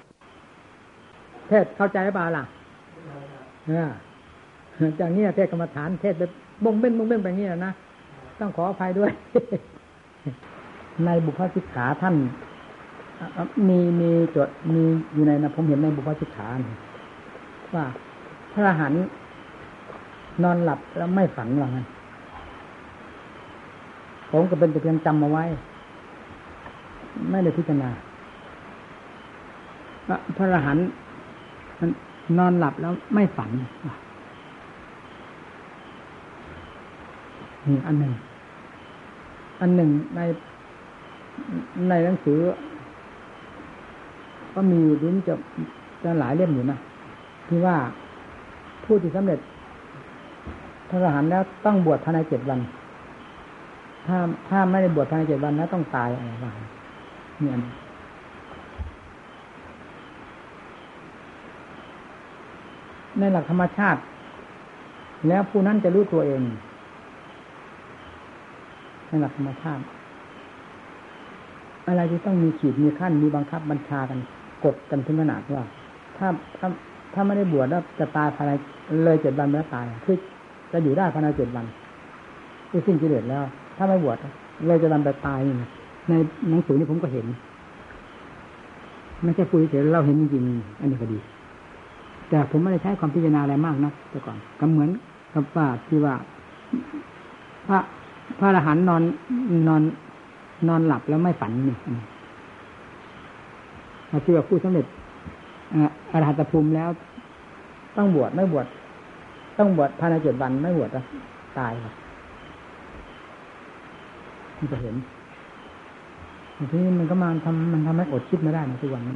เทศเข้าใจหรือเปล่าล่ะเออจากนี้เทศกรรมฐานเทศแบบบงเบ้นบงเบ้นแบบนี้นะต้องขออภัยด้วย ในบุพสิกขาท่านมีมีจดมีอยู่ในนะผมเห็นในบุพสิกขาว่าพระหันนอนหลับแล้วไม่ฝันหรอกนะผมก็เป็นแต่เพียงจำมาไว้ ไม่ได้พิจารณาพระอรหันต์นอนหลับแล้วไม่ฝันนี่อันหนึ่ง อันหนึ่งใน ในหนังสือ ก็มีลิ้นจะจะหลายเล่มอยู่นะที่ว่าผู้ที่สำเร็จพระอรหันต์แล้วต้องบวชภายในเจ็ดวัน ถ้าถ้าไม่ได้บวชภายในเจ็ดวันแล้วต้องตายอะไรบ้างเนี่ยในหลักธรรมชาติ แล้วผู้นั้นจะรู้ตัวเองในหลักธรรมชาติ อะไรที่ต้องมีขีดมีขั้นมีบังคับบัญชากันกดกันถึงขนาดว่า ถ้าถ้าถ้าไม่ได้บวชแล้วจะตายภายในเลยเจ็ดวันแล้วตายคือจะอยู่ได้ภายในเจ็ดวันคือสิ้นกิเลสแล้ว ถ้าไม่บวชเลยจะดันไปตายในหนังสือนี่ผมก็เห็นไม่ใช่คุยเฉยเราเห็นจริงๆอันนี้ก็ดี แต่ผมไม่ได้ใช้ความพิจารณาอะไรมากนะแต่ก่อนก็เหมือนกับว่าที่ว่า พระพระอรหันต์นอนนอน นอนหลับแล้วไม่ฝันนี่มาที่ว่าผู้สำเร็จอรหัตภูมิแล้ว ต้องบวชไม่บวชต้องบวชภายในเจ็ดวันไม่บวชแล้วตายครับมันจะเห็นทีนี้มันก็มาทำมันทำให้อดคิดไม่ได้นะทุกวันนี้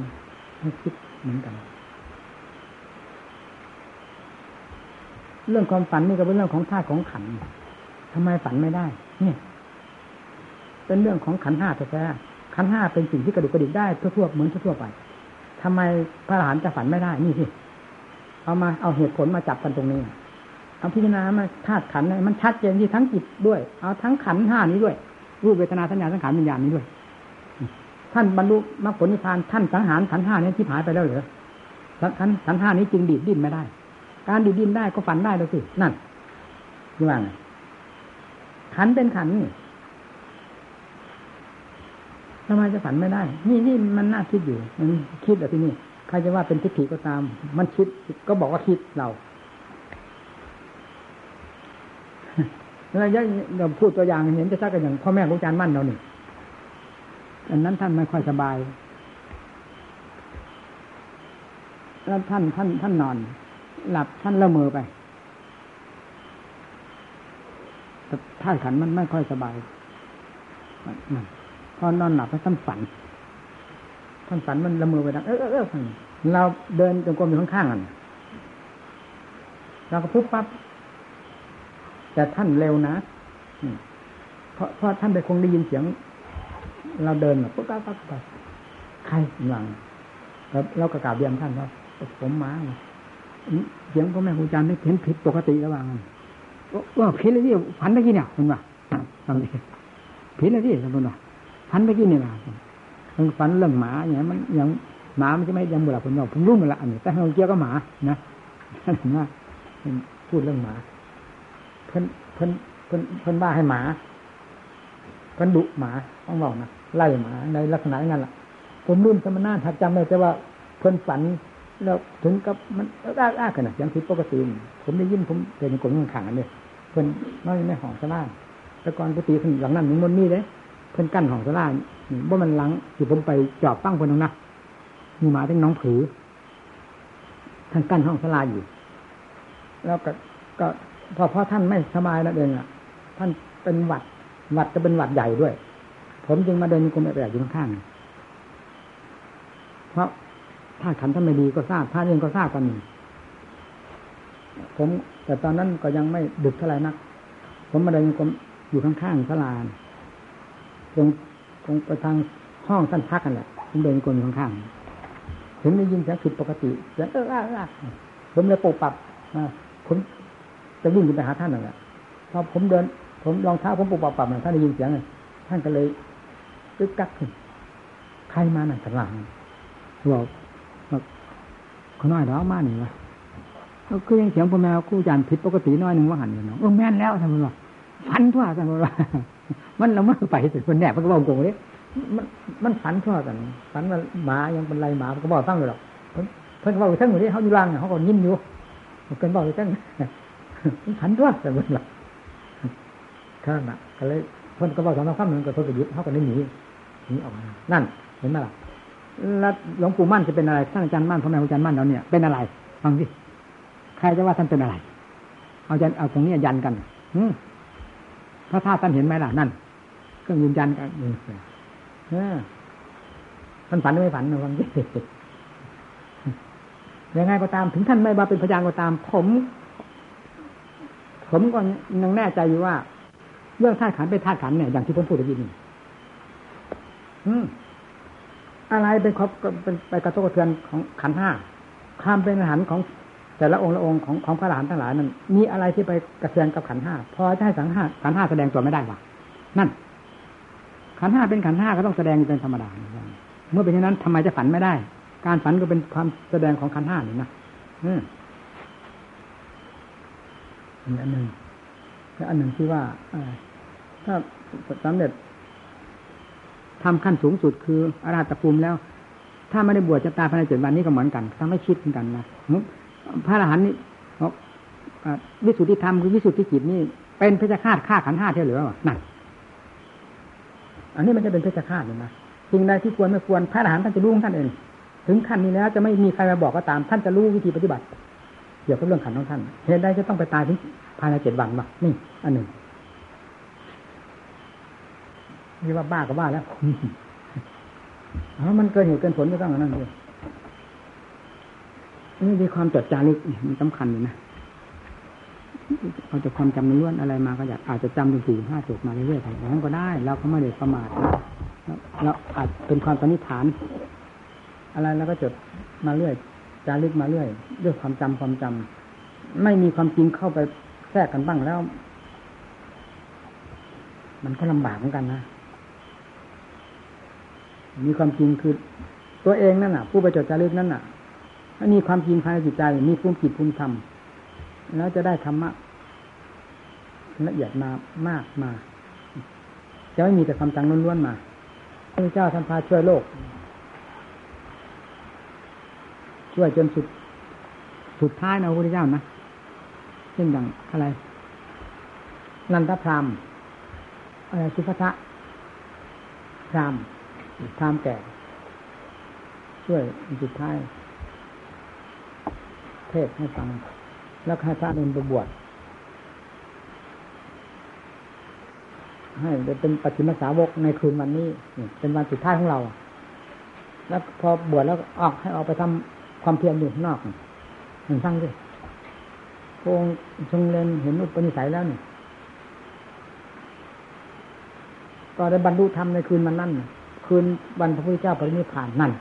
ให้คิดเหมือนกัน เรื่องความฝันนี่ก็เป็นเรื่องของธาตุของขันทำไมฝันไม่ได้ เนี่ย เป็นเรื่องของขันห้าแท้ๆขันห้าเป็นสิ่งที่กระดุกกระดิกได้ทั่วๆเหมือนทั่วๆไปทำไมพระอรหันต์จะฝันไม่ได้นี่สิเอามาเอาเหตุผลมาจับกันตรงนี้เอาพิจารณามาธาตุขันมันชัดเจนที่ทั้งจิตด้วย เอาทั้งขันห้านี้ด้วยรูปเวทนาสัญญาสังขารวิญญาณนี้ด้วย ท่านบรรลุมรรคผลนิพพานท่านสังหารขันห้านี้ที่หายไปแล้วเหรอขันขันห้านี้จึงดีดดิ้นไม่ได้ การดีดดิ้นได้ก็ฝันได้แล้วสินั่นยี่ว่าไงขันเป็นขันนี่ ทำไมจะฝันไม่ได้ นี่นี่มันน่าคิดอยู่มันคิดอะที่นี่ใครจะว่าเป็นทิฏฐิก็ตาม มันคิดก็บอกว่าคิดเราแล้วยังเราพูดตัวอย่างเห็นจะซักกันอย่างพ่อแม่ครูอจาร์มั่นเราหนิอันนั้นท่านไม่ค่อยสบาย แล้วท่านท่านท่านนอน หลับท่านละเมอไปท่านขันมันไม่ค่อยสบาย พอนอนหลับแล้วท่านฝันท่านฝันมันละเมอไปดังเออเออเออเราเดินจงกรมอยู่ข้างๆกันเราก็ปุ๊บปั๊บแต่ท่านเร็วนะเพราะเพราะท่านไปคงได้ยินเสียง เราเดินแบบปุ๊บปั๊บปั๊บไปใครหลังแล้วเราก็กล่าวเรียนท่านว่าผมมาเสียงพ่อแม่ครูอาจารย์ไม่เห็นผิดปกติระหว่างว่าผิดเลยที่ฝันไปกี่เนี่ยคุณว่าทำดิผิดเลยที่คุณว่า ฝันไปกี่เนี่ยนะมันฝันเรื่องหมาอย่างมันอย่างหมามันจะไม่ยังบุหรี่ผมบอกผมรู้มันละอันนี้แต่เราเกี่ยวกับหมานะเห็นว่าพูดเรื่องหมา เพิ่นเพิ่นเพิ่นเพิ่นบ้าให้หมาเพิ่นดุหมาต้องบอกนะไล่หมาในลักษณะนั้นแหละผมรุ่นสมณะถัดจำได้แต่ว่าเพิ่นฝันแล้วถึงกับมันอ้าอ้ากันนะยังผิดปกติผมได้ยินผมเป็นกลุ่มขังกันเลยเพิ่นน้อยในห้องสลาแต่ก่อนปกติเพิ่นหลังนั้นมันมีเลย พิ่นกั้นห้องสลาว่ามันหลังที่ผมไปจอบปั้งเพิ่นนะมีหมาทั้งน้องผือท่านกั้นห้องสลาอยู่ แล้วก็ก็พอพราะท่านไม่สบายนั่นเองอะ ท่านเป็นหวัดหวัดจะเป็นหวัดใหญ่ด้วย ผมจึงมาเดินกรมแอบอยู่ข้างๆเพราะถ้าขันท่านไม่ดีก็ทราบท่านเองก็ทราบกันผม แต่ตอนนั้นก็ยังไม่ดึกเท่าไหร่นัก ผมมาเดินกรมอยู่ข้างๆสลาต รงตรงไปทางห้องท่านพักกันแหละผมเดินกรมข้างๆถึงได้ยินเสียงผิดปกติเสียงเออเออผมเลยปกปับผมจะวิ่งไปหาท่านนั่นแหละพอผมเดิน ผมรองเท้าผมปุบปับๆท่านได้ยินเสียงท่านก็เลยตึกกักขึ้นใครมาหนังสันหลังบอกบอกขน้อยแล้วมาหนึ่งวะก็ยังเสียงพ่อแมวคู่จันผิดปกติน้อยหนึ่งว่าหันอยู่เนาะเออแม่นแล้วท่านบอกฝันทั่วท่านบอก มันเราเมื่อไปสุดคนแหนบมันก็บอกโกงเลยมันมันฝันทั่วกันฝันว่าหมายังเป็นไรหมาก็บอกตั้งเลยหรอกเพิ่นก็บอกทั้งหมดที่เขาอยู่ล่างเขาก็ยิ้มอยู่เพิ่นบอกทั้งขันตัวแต่มื่อไหร่ข้างน่ะก็เลยเพิ่นก็บอกสองสามคำหนึ่งก็เพิ่นก็ยึดเขาก็ได้หนีหนีออกมานั่นเห็นไหมล่ะแล้วหลวงปู่มั่นจะเป็นอะไรท่านอาจารย์มั่นพ่อแม่อาจารย์มั่นเราเนี่ยเป็นอะไรฟังสิใครจะว่าท่านเป็นอะไร เอาจารย์เอาตรงนี้ยันกันอื พระธาตุท่านเห็นไหมล่ะนั่นเครื่องยืนยันกันเออท่านฝันหรือไม่ฝันนะฟังสิยังไงก็ตามถึงท่านไม่มาเป็นพยานก็ตาม ผม ผมก็ยังแน่ใจอยู่ว่า เรื่องธาตุขันเป็นธาตุขันเนี่ยอย่างที่ผมพูดเมื่อกี้นี่อืมอะไรเป็นครบเป็นไปกระทบกระเทือนของขันห้าความเป็นอาหารของ แต่ละองค์ละองค์ของของพระอรหันทั้งหลายนั้นมีอะไรที่ไปกระเทือนกับขันห้าพอจะให้สังห้าขันห้าแสดงตัวไม่ได้หรอนั่น ขันห้าเป็นขันห้าก็ต้องแสดงเป็นธรรมดา เมื่อเป็นอย่างนั้นทำไมจะฝันไม่ได้ การฝันก็เป็นความแสดงของขันห้านี่นะอืมอันหนึ่งและอันหนึ่งที่ว่าถ้าสำเร็จทำขั้นสูงสุดคืออาราตภูมิแล้ว ถ้าไม่ได้บวชจะตายภายในเจ็ดวันนี้ก็เหมือนกันถ้าไม่คิดเหมือนกันนะ พระอรหันต์นี่วิสุทธิธรรมคือวิสุทธิจิตนี่ เป็นเพชฌฆาตฆ่าขันห้าเท่าหรือนั่นอันนี้มันจะเป็นเพชฌฆาตเลยนะสิ่งใดที่ควรไม่ควรพระอรหันต์ท่านจะรู้ของท่านเอง ถึงขั้นนี้แล้วจะไม่มีใครมาบอกก็ตาม ท่านจะรู้วิธีปฏิบัติ เกี่ยวกับเรื่องขันของท่านเหตุใดจะต้องไปตายถึงภายในเจ็ดวันมานี่ อันหนึ่งนี่ว่าบ้าก็บ้าแล้วเพราะมันเกินเหตุเกินผลก็ต้องอันนั้นเลย นี่มีความจดจารึกมันสำคัญเลยนะเอาจากความจำล้วนอะไรมาก็อยากอาจจะจำเป็นสี่ห้าจบมาเรื่อยๆอย่างนั้นก็ได้ เราก็ไม่ได้ประมาทนะเราอาจเป็นความสันนิษฐาน อะไรแล้วก็จดมาเรื่อยจารึกมาเรื่อยด้วยความจำความจำไม่มีความจริงเข้าไปแทรกกันบ้างแล้ว มันก็ลำบากเหมือนกันนะมีความจริงคือ ตัวเองนั่นน่ะ ผู้ไปจดจารึกนั่นน่ะ ถ้ามีความจริงภายในจิตใจ มีภูมิจิตภูมิธรรมแล้วจะได้ธรรมะละเอียดมามากมา จะไม่มีแต่ความจังล้วนๆมาพระเจ้าท่านพาช่วยโลก ช่วยจนสุด สุดท้ายนะพระพุทธเจ้านะเช่นอย่างอะไร นันทพรามอะไรสุภทะพรามพรามแก่ ช่วยสุดท้าย เทศให้ฟัง แล้วให้พระนุนไปบวชให้เป็นปฏิมสาวกในคืนวันนี้เป็นวันสุดท้ายของเรา แล้วพอบวชแล้วออกให้ออกไปทำความเพียรอยู่นอกเห็นฟังดิพระองค์ทรงเรียนเห็นอุปนิสัยแล้วนี่ก็ได้บรรลุธรรมในคืนวันนั้นคืนวันพระพุทธเจ้าปรินิพพานนั่น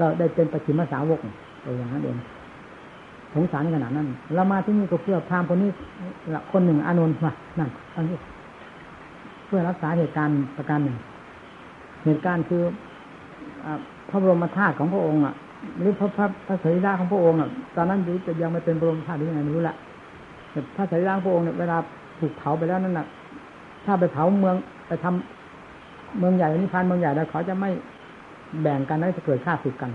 ก็ได้เป็นปฏิมสาวกตัวอย่างนั้นเอง สงสารขนาดนั้นเรามาที่นี่ก็เพื่อพามคนนี้คนหนึ่งอานนท์มานั่นอันนี้เพื่อรักษาเหตุการณ์ประการหนึ่ง เหตุการณ์คือพระบรมธาตุของพระองค์อะหรือพระพระพระสรีระของพระองค์อะตอนนั้นยูจะยังไม่เป็นบรมธาตุหรือยังไงไม่รู้ละแต่พระสรีระพระองค์เนี่ยเวลาถูกเผาไปแล้วนั่นน่ะ ถ้าไปเผาเมืองไปทำเมืองใหญ่นิพพานเมืองใหญ่แล้วเขาจะไม่แบ่งกันแล้วจะเกิดฆ่าศึกกัน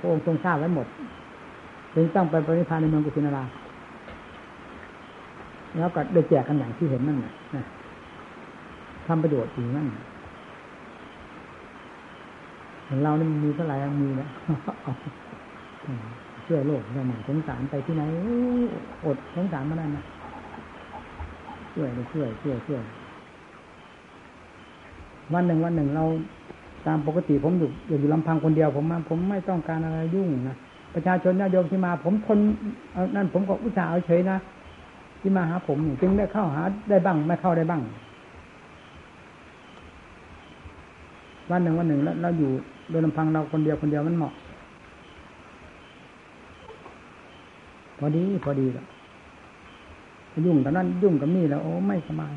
พระองค์ทรงทราบไว้หมด จึงต้องไปปริพานในเมืองกุสินาราแล้วก็ได้แจกกันอย่างที่เห็นนั่นนะทำประโยชน์จริงนั่นเรานี่มีเท่าไหร่มีแล้วเชื่อโลกเราหมั่นสงสารไปที่ไหนอดสงสารมาได้นะช่วยช่วยช่วยช่วยวันหนึ่งวันหนึ่งเราตามปกติผมอยู่อยู่ลำพังคนเดียวผมมาผมไม่ต้องการอะไรยุ่งนะ ประชาชนญาติโยมที่มา ผมทนนั่นผมก็อุตส่าห์เฉยนะที่มาหาผมจึงได้เข้าหาได้บ้าง ไม่เข้าได้บ้างวันหนึ่งวันหนึ่งแล้วเราอยู่โดยลำพังเราคนเดียวคนเดียวมันเหมาะ พอดีพอดีแล้วยุ่งแต่นั้นยุ่งกับนี่แล้วโอ้ไม่สบาย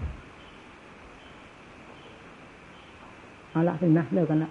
เอาละสินะเลิกกันละ